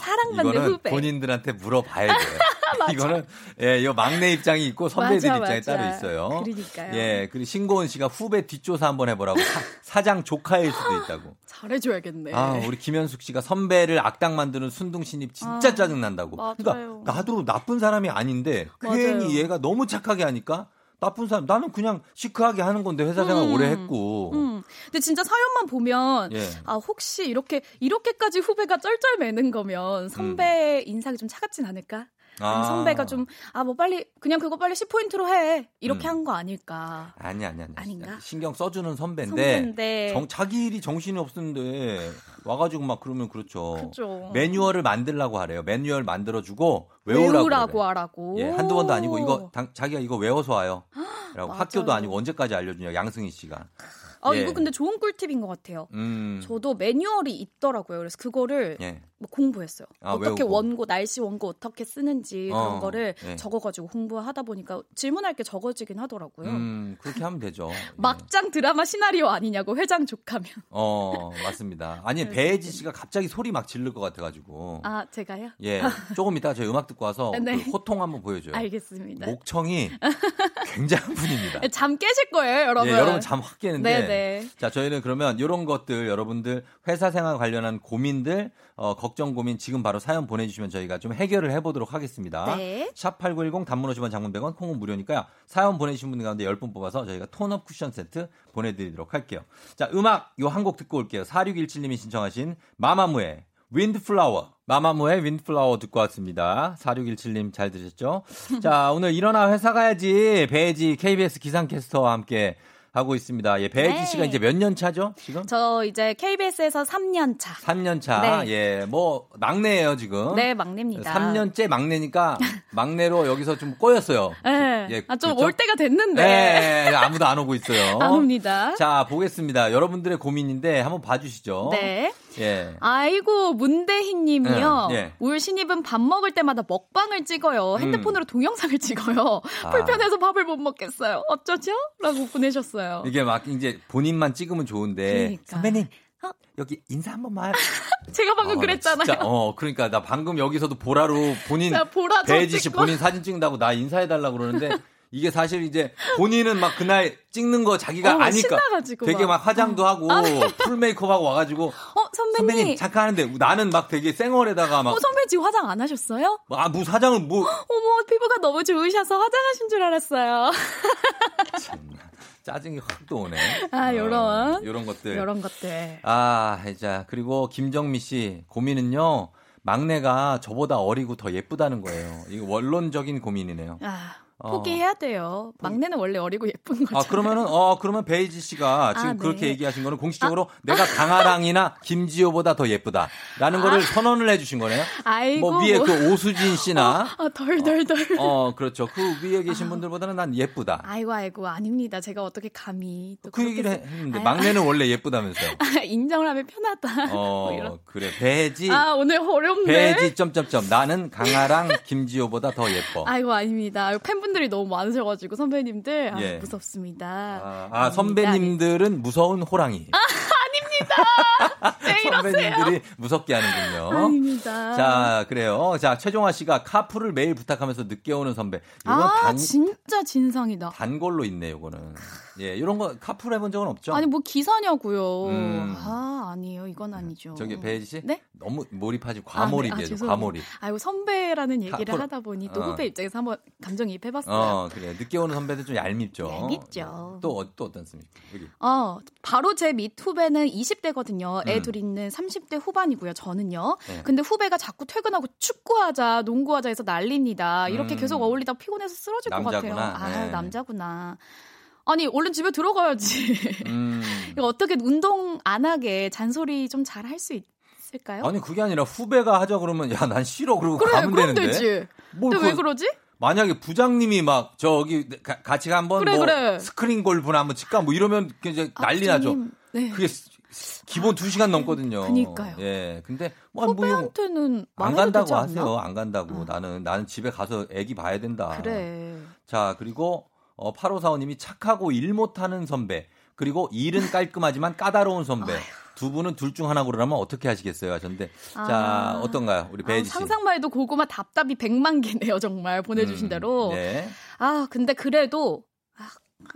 사랑받는 후배. 본인들한테 물어봐야 돼요. [laughs] 이거는 예, 이 막내 입장이 있고 선배들 맞아, 입장이 맞아. 따로 있어요. 그러니까요. 예, 그리고 신고은 씨가 후배 뒷조사 한번 해보라고 [laughs] 사장 조카일 수도 있다고. 잘해줘야겠네. 아, 우리 김현숙 씨가 선배를 악당 만드는 순둥 신입 진짜 아, 짜증 난다고. 그러니까 나도 나쁜 사람이 아닌데 맞아요. 괜히 얘가 너무 착하게 하니까 나쁜 사람. 나는 그냥 시크하게 하는 건데 회사 생활 음. 오래 했고. 음. 근데 진짜 사연만 보면 예. 아 혹시 이렇게 이렇게까지 후배가 쩔쩔 매는 거면 선배 인상이 좀 차갑진 않을까? 아. 선배가 좀 아 뭐 빨리 그냥 그거 빨리 10포인트로 해 이렇게 음. 한거 아닐까? 아니 아니 아니. 아닌가? 신경 써주는 선배인데, 선배인데. 정, 자기 일이 정신이 없는데 와가지고 막 그러면 그렇죠. 그죠. 매뉴얼을 만들라고 하래요. 매뉴얼 만들어주고 외우라고. 외우라고. 하라고. 예, 한두 번도 아니고 이거 당- 자기가 이거 외워서 와요. 라고. [gasps] 학교도 아니고 언제까지 알려주냐 양승희 씨가. 아 예. 이거 근데 좋은 꿀팁인 것 같아요. 음. 저도 매뉴얼이 있더라고요. 그래서 그거를 예. 뭐 공부했어요. 아, 어떻게 외우고. 원고 날씨 원고 어떻게 쓰는지 그런 어, 거를 예. 적어가지고 공부하다 보니까 질문할 게 적어지긴 하더라고요. 음, 그렇게 하면 되죠. [laughs] 막장 드라마 시나리오 아니냐고 회장 족하면. 어, 맞습니다. 아니, 배혜지 씨가 갑자기 소리 막 지를 것 같아가지고. 아 제가요? 예. 조금 이따 저희 음악 듣고 와서 [laughs] 네. 그 호통 한번 보여줘요. 알겠습니다. 목청이 굉장한 분입니다. [laughs] 잠 깨실 거예요, 여러분. 예, 여러분 잠 확 깨는데. 네네. 자, 저희는 그러면 이런 것들 여러분들 회사 생활 관련한 고민들, 어, 걱정 고민 지금 바로 사연 보내주시면 저희가 좀 해결을 해보도록 하겠습니다. 네. 샵8910 단문 50원 장문 100원 콩은 무료니까요. 사연 보내주신 분들 가운데 10분 뽑아서 저희가 톤업 쿠션 세트 보내드리도록 할게요. 자, 음악 요 한 곡 듣고 올게요. 4617님이 신청하신 마마무의 윈드플라워. 마마무의 윈드플라워 듣고 왔습니다. 4617님 잘 들으셨죠? 자, 오늘 일어나 회사 가야지. 배지 KBS 기상캐스터와 함께 하고 있습니다. 예, 배지 네. 씨가 이제 몇 년 차죠? 지금? 저 이제 KBS에서 3년 차. 3년 차. 네. 예, 뭐 막내예요, 지금. 네, 막내입니다. 3년째 막내니까 [laughs] 막내로 여기서 좀 꼬였어요. 네. 예, 아, 좀 그렇죠? 올 때가 됐는데. 네, 아무도 안 오고 있어요. [laughs] 안 옵니다. 자, 보겠습니다. 여러분들의 고민인데 한번 봐 주시죠. 네. 예. 아이고 문대희 님이요. 네, 네. 울 신입은 밥 먹을 때마다 먹방을 찍어요. 핸드폰으로 동영상을 찍어요. 아. 불편해서 밥을 못 먹겠어요. 어쩌죠? 라고 보내셨어요. 이게 막 이제 본인만 찍으면 좋은데 그러니까. 선배님 어? 여기 인사 한 번만. [laughs] 제가 방금 어, 그랬잖아요. 진짜, 어, 그러니까 나 방금 여기서도 보라로 본인 나 보라 좀 배지 씨. 본인 사진 찍는다고 나 인사해 달라고 그러는데 [laughs] 이게 사실 이제 본인은 막 그날 찍는 거 자기가 어, 아니까 되게 막. 막 화장도 하고 아, 네. 풀 메이크업하고 와가지고 어, 선배님. 선배님 잠깐 하는데 나는 막 되게 쌩얼에다가 막 어, 선배님 지금 화장 안 하셨어요? 아, 뭐 화장을 뭐 어머, 피부가 너무 좋으셔서 화장하신 줄 알았어요. 짜증이 확 또 오네. 아, 요런. 이런 것들. 이런 것들. 아, 자, 그리고 김정미 씨 고민은요. 막내가 저보다 어리고 더 예쁘다는 거예요. 이거 원론적인 고민이네요. 아, 어. 포기해야 돼요. 막내는 원래 어리고 예쁜 거죠. 아, 그러면은, 어, 그러면 베이지 씨가 지금 아, 네. 그렇게 얘기하신 거는 공식적으로 내가 강아랑이나 김지호보다 더 예쁘다. 라는 거를 선언을 해주신 거네요. 아이고. 뭐 위에 뭐. 그 오수진 씨나, 아, 덜덜덜. 어, 그렇죠. 그 위에 계신 분들보다는 난 예쁘다. 아이고 아이고 아닙니다. 제가 어떻게 감히 또 그 얘기를 세- 했는데, 아유, 막내는 원래 예쁘다면서요. [laughs] 아, 인정을 하면 편하다. 어, 뭐. 그래. 배지. 아 오늘 어렵네. 배지 점점점 나는 강아랑 김지호보다 더 예뻐. 아이고 아닙니다. 아이고, 팬분들이 너무 많으셔가지고 선배님들 아, 예. 무섭습니다. 아, 아, 선배님들은 무서운 호랑이. 아 닙니다. 왜 이러세요? 선배님들이 무섭게 하는군요. 아닙니다. 자, 그래요. 자, 최종화 씨가 카풀을 매일 부탁하면서 늦게 오는 선배. 아 단, 진짜 진상이다. 단골로 있네, 요거는. 예, 이런 거 카풀 해본 적은 없죠? 아니 뭐 기사냐고요. 음. 아 아니에요. 이건 아니죠. 저기 배지 씨? 네? 너무 몰입하지, 아, 네. 과몰입이에요, 아. 과몰입. 아이고 선배라는 얘기를 카풀. 하다 보니 또 어. 후배 입장에서 한번 감정이입 해봤어요. 어, 그래. 늦게 오는 선배들 좀 얄밉죠. 얄밉죠. 또, 어- 또 어떻습니까? 여기. 어, 바로 제 밑 후배는 20대거든요. 애 음. 둘 있는 30대 후반이고요. 저는요. 네. 근데 후배가 자꾸 퇴근하고 축구하자, 농구하자 해서 난립니다. 이렇게 음. 계속 어울리다 피곤해서 쓰러질 것 같아요. 남자구나. 아, 네. 남자구나. 아니, 얼른 집에 들어가야지. 음. 이거 어떻게 운동 안 하게 잔소리 좀 잘 할 수 있을까요? 아니, 그게 아니라 후배가 하자 그러면, 야, 난 싫어. 그러고 그래, 가면 그럼 되는데. 되지. 뭘 근데 왜 그- 그러지? 만약에 부장님이 막 저기 가- 같이 한번 그래, 뭐 그래. 스크린 골프나 한번 칠까 뭐 이러면 이제 난리 나죠. 부장님, 네. 그게 기본 2시간 넘거든요. 그니까요. 예. 근데 뭐, 후배한테는 안 간다고? 하세요. 안 간다고. 나는 나는 집에 가서 애기 봐야 된다. 그래. 자, 그리고 어 8545님이 착하고 일 못하는 선배. 그리고 일은 깔끔하지만 까다로운 선배. 두 분은 둘 중 하나 고르라면 어떻게 하시겠어요? 하셨는데. 자, 아. 어떤가요? 우리 아, 배지 씨. 상상만 해도 고구마 답답이 100만 개네요, 정말. 보내주신 음, 대로. 네. 아, 근데 그래도, 아,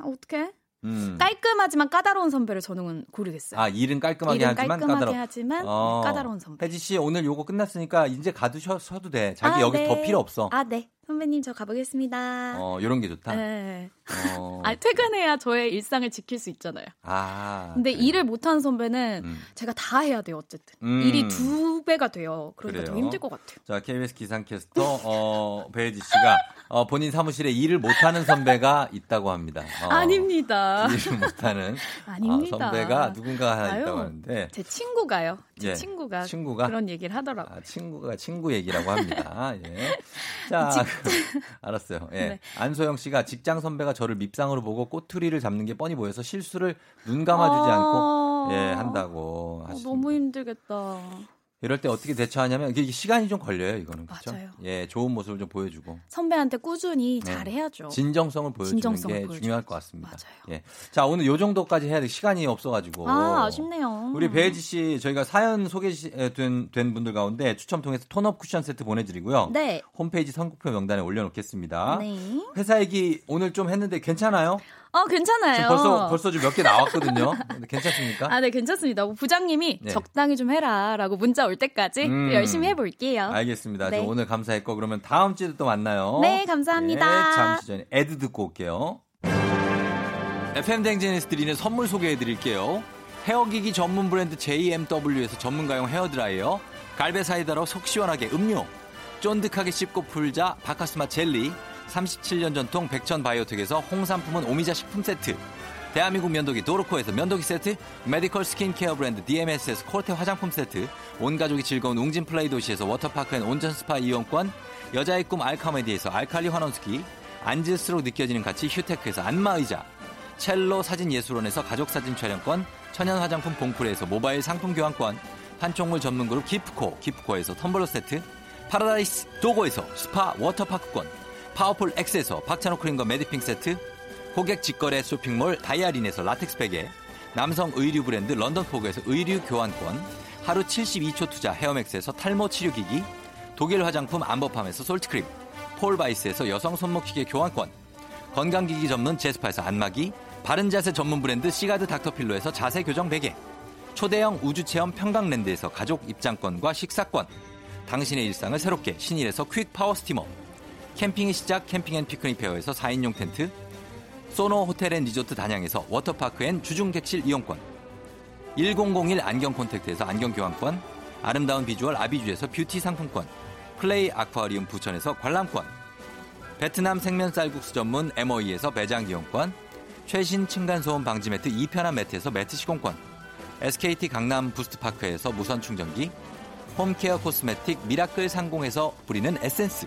어떡해? 음. 깔끔하지만 까다로운 선배를 저는 고르겠어요. 아, 일은 깔끔하게 일은 하지만 깔끔하게 까다로. 하지만 어. 까다로운 선배. 혜지 씨 오늘 요거 끝났으니까 이제 가두셔도 돼. 자기 아, 여기 네. 더 필요 없어. 아, 네. 선배님, 저 가보겠습니다. 어, 요런 게 좋다. 네. 어. [laughs] 아, 퇴근해야 저의 일상을 지킬 수 있잖아요. 아. 근데 일을 못하는 선배는 음. 제가 다 해야 돼요, 어쨌든. 음. 일이 두 배가 돼요. 그러니까 더 그래요? 힘들 것 같아요. 자, KBS 기상캐스터 어, [laughs] 배혜지 씨가 어, 본인 사무실에 일을 못하는 선배가 있다고 합니다. 어, 아닙니다. 일을 못하는 [laughs] 아닙니다. 어, 선배가 누군가 하나 아유, 있다고 하는데 제 친구가요. 제 예, 친구가, 친구가? 그런 얘기를 하더라고요. 아, 친구가 친구 얘기라고 합니다. 예. 자, [laughs] 알았어요. 예. 네. 안소영 씨가 직장 선배가 저를 밉상으로 보고 꼬투리를 잡는 게 뻔히 보여서 실수를 눈 감아주지 아. 않고 예 한다고 어, 하시습니다 너무 힘들겠다. 이럴 때 어떻게 대처하냐면 이게 시간이 좀 걸려요 이거는 그렇죠? 맞아요. 예 좋은 모습을 좀 보여주고 선배한테 꾸준히 네. 잘해야죠. 진정성을 보여주는 진정성을 게 보여줘야죠. 중요할 것 같습니다. 예. 자 오늘 요 정도까지 해야 돼 시간이 없어가지고 아, 아쉽네요. 우리 배혜지 씨 저희가 사연 소개된 된 분들 가운데 추첨 통해서 톤업 쿠션 세트 보내드리고요. 네. 홈페이지 선곡표 명단에 올려놓겠습니다. 네. 회사 얘기 오늘 좀 했는데 괜찮아요? 어, 괜찮아요. 지금 벌써 벌써 좀 몇 개 나왔거든요. 근데 괜찮습니까? 아, 네, 괜찮습니다. 부장님이 네. 적당히 좀 해라라고 문자 올 때까지 음. 열심히 해볼게요. 알겠습니다. 네. 저 오늘 감사했고 그러면 다음 주에도 또 만나요. 네, 감사합니다. 네, 잠시 전에 ad 듣고 올게요. FM 대행진에서 드리는 선물 소개해 드릴게요. 헤어기기 전문 브랜드 JMW에서 전문가용 헤어드라이어, 갈배 사이다로 속 시원하게 음료, 쫀득하게 씹고 풀자 박카스맛 젤리, 37년 전통 백천 바이오텍에서 홍삼품은 오미자 식품 세트, 대한민국 면도기 도루코에서 면도기 세트, 메디컬 스킨케어 브랜드 DMS에서 코르테 화장품 세트, 온 가족이 즐거운 웅진 플레이 도시에서 워터파크 and 온천 스파 이용권, 여자의 꿈 알카메디에서 알칼리 환원수기, 앉을수록 느껴지는 가치 휴테크에서 안마의자, 첼로 사진 예술원에서 가족 사진 촬영권, 천연 화장품 봉프레에서 모바일 상품 교환권, 판촉물 전문 그룹 기프코, 기프코에서 텀블러 세트, 파라다이스 도고에서 스파 워터파크권, 파워풀 X에서 박찬호 크림과 매디핑 세트, 고객 직거래 쇼핑몰 다이아린에서 라텍스 베개, 남성 의류 브랜드 런던포그에서 의류 교환권, 하루 72초 투자 헤어맥스에서 탈모 치료기기, 독일 화장품 암버팜에서 솔트크림, 폴바이스에서 여성 손목시계 교환권, 건강기기 전문 제스파에서 안마기, 바른자세 전문 브랜드 시가드 닥터필로에서 자세 교정 베개, 초대형 우주체험 평강랜드에서 가족 입장권과 식사권, 당신의 일상을 새롭게 신일에서 퀵 파워 스티머, 캠핑의 시작 캠핑 앤 피크닉 페어에서 4인용 텐트, 소노 호텔 앤 리조트 단양에서 워터파크 and 주중객실 이용권, 1001 안경 콘택트에서 안경 교환권, 아름다운 비주얼 아비주에서 뷰티 상품권, 플레이 아쿠아리움 부천에서 관람권, 베트남 생면 쌀국수 전문 MOE에서 매장 이용권, 최신 층간소음 방지 매트 2편한 매트에서 매트 시공권, SKT 강남 부스트파크에서 무선 충전기, 홈케어 코스메틱 미라클 상공에서 뿌리는 에센스,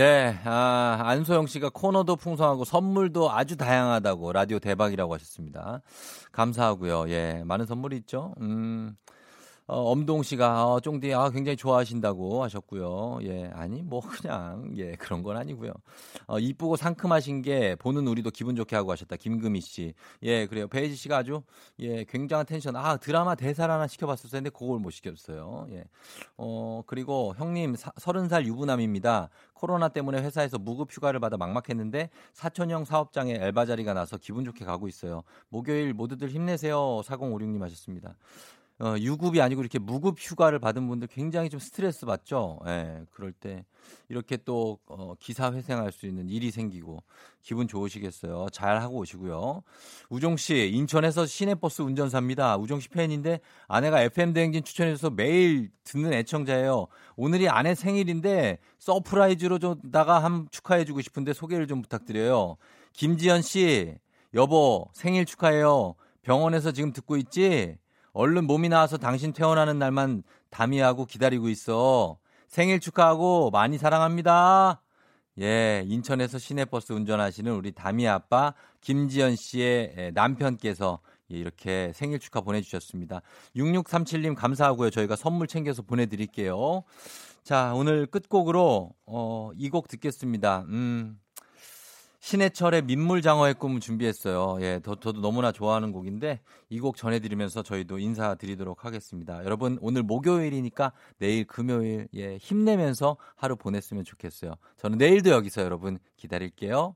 네, 아, 안소영 씨가 코너도 풍성하고 선물도 아주 다양하다고 라디오 대박이라고 하셨습니다. 감사하고요. 예, 많은 선물이 있죠. 음, 어, 엄동 씨가 어, 쫑디 아 굉장히 좋아하신다고 하셨고요. 예, 아니 뭐 그냥 예 그런 건 아니고요. 어, 이쁘고 상큼하신 게 보는 우리도 기분 좋게 하고 하셨다. 김금희 씨. 예, 그래요. 배혜지 씨가 아주 예 굉장한 텐션. 아 드라마 대사를 하나 시켜봤었어요. 근데 그걸 못 시켰어요. 예. 어 그리고 형님 서른 살 유부남입니다. 코로나 때문에 회사에서 무급 휴가를 받아 막막했는데 사촌형 사업장에 알바 자리가 나서 기분 좋게 가고 있어요. 목요일 모두들 힘내세요. 4056님 하셨습니다. 어, 유급이 아니고 이렇게 무급 휴가를 받은 분들 굉장히 좀 스트레스 받죠. 예, 그럴 때 이렇게 또 어, 기사 회생할 수 있는 일이 생기고 기분 좋으시겠어요. 잘 하고 오시고요. 우종 씨 인천에서 시내버스 운전사입니다. 우종 씨 팬인데 아내가 FM 대행진 추천해줘서 매일 듣는 애청자예요. 오늘이 아내 생일인데 서프라이즈로 좀다가 한 축하해주고 싶은데 소개를 좀 부탁드려요. 김지연 씨 여보 생일 축하해요. 병원에서 지금 듣고 있지? 얼른 몸이 나아서 당신 퇴원하는 날만 담이하고 기다리고 있어. 생일 축하하고 많이 사랑합니다. 예, 인천에서 시내버스 운전하시는 우리 담이 아빠 김지연 씨의 예, 남편께서 예, 이렇게 생일 축하 보내주셨습니다. 6637님 감사하고요. 저희가 선물 챙겨서 보내드릴게요. 자, 오늘 끝곡으로, 어, 이 곡 듣겠습니다. 음. 신해철의 민물 장어의 꿈 준비했어요. 예, 저, 저도 너무나 좋아하는 곡인데 이 곡 전해드리면서 저희도 인사드리도록 하겠습니다. 여러분 오늘 목요일이니까 내일 금요일 예, 힘내면서 하루 보냈으면 좋겠어요. 저는 내일도 여기서 여러분 기다릴게요.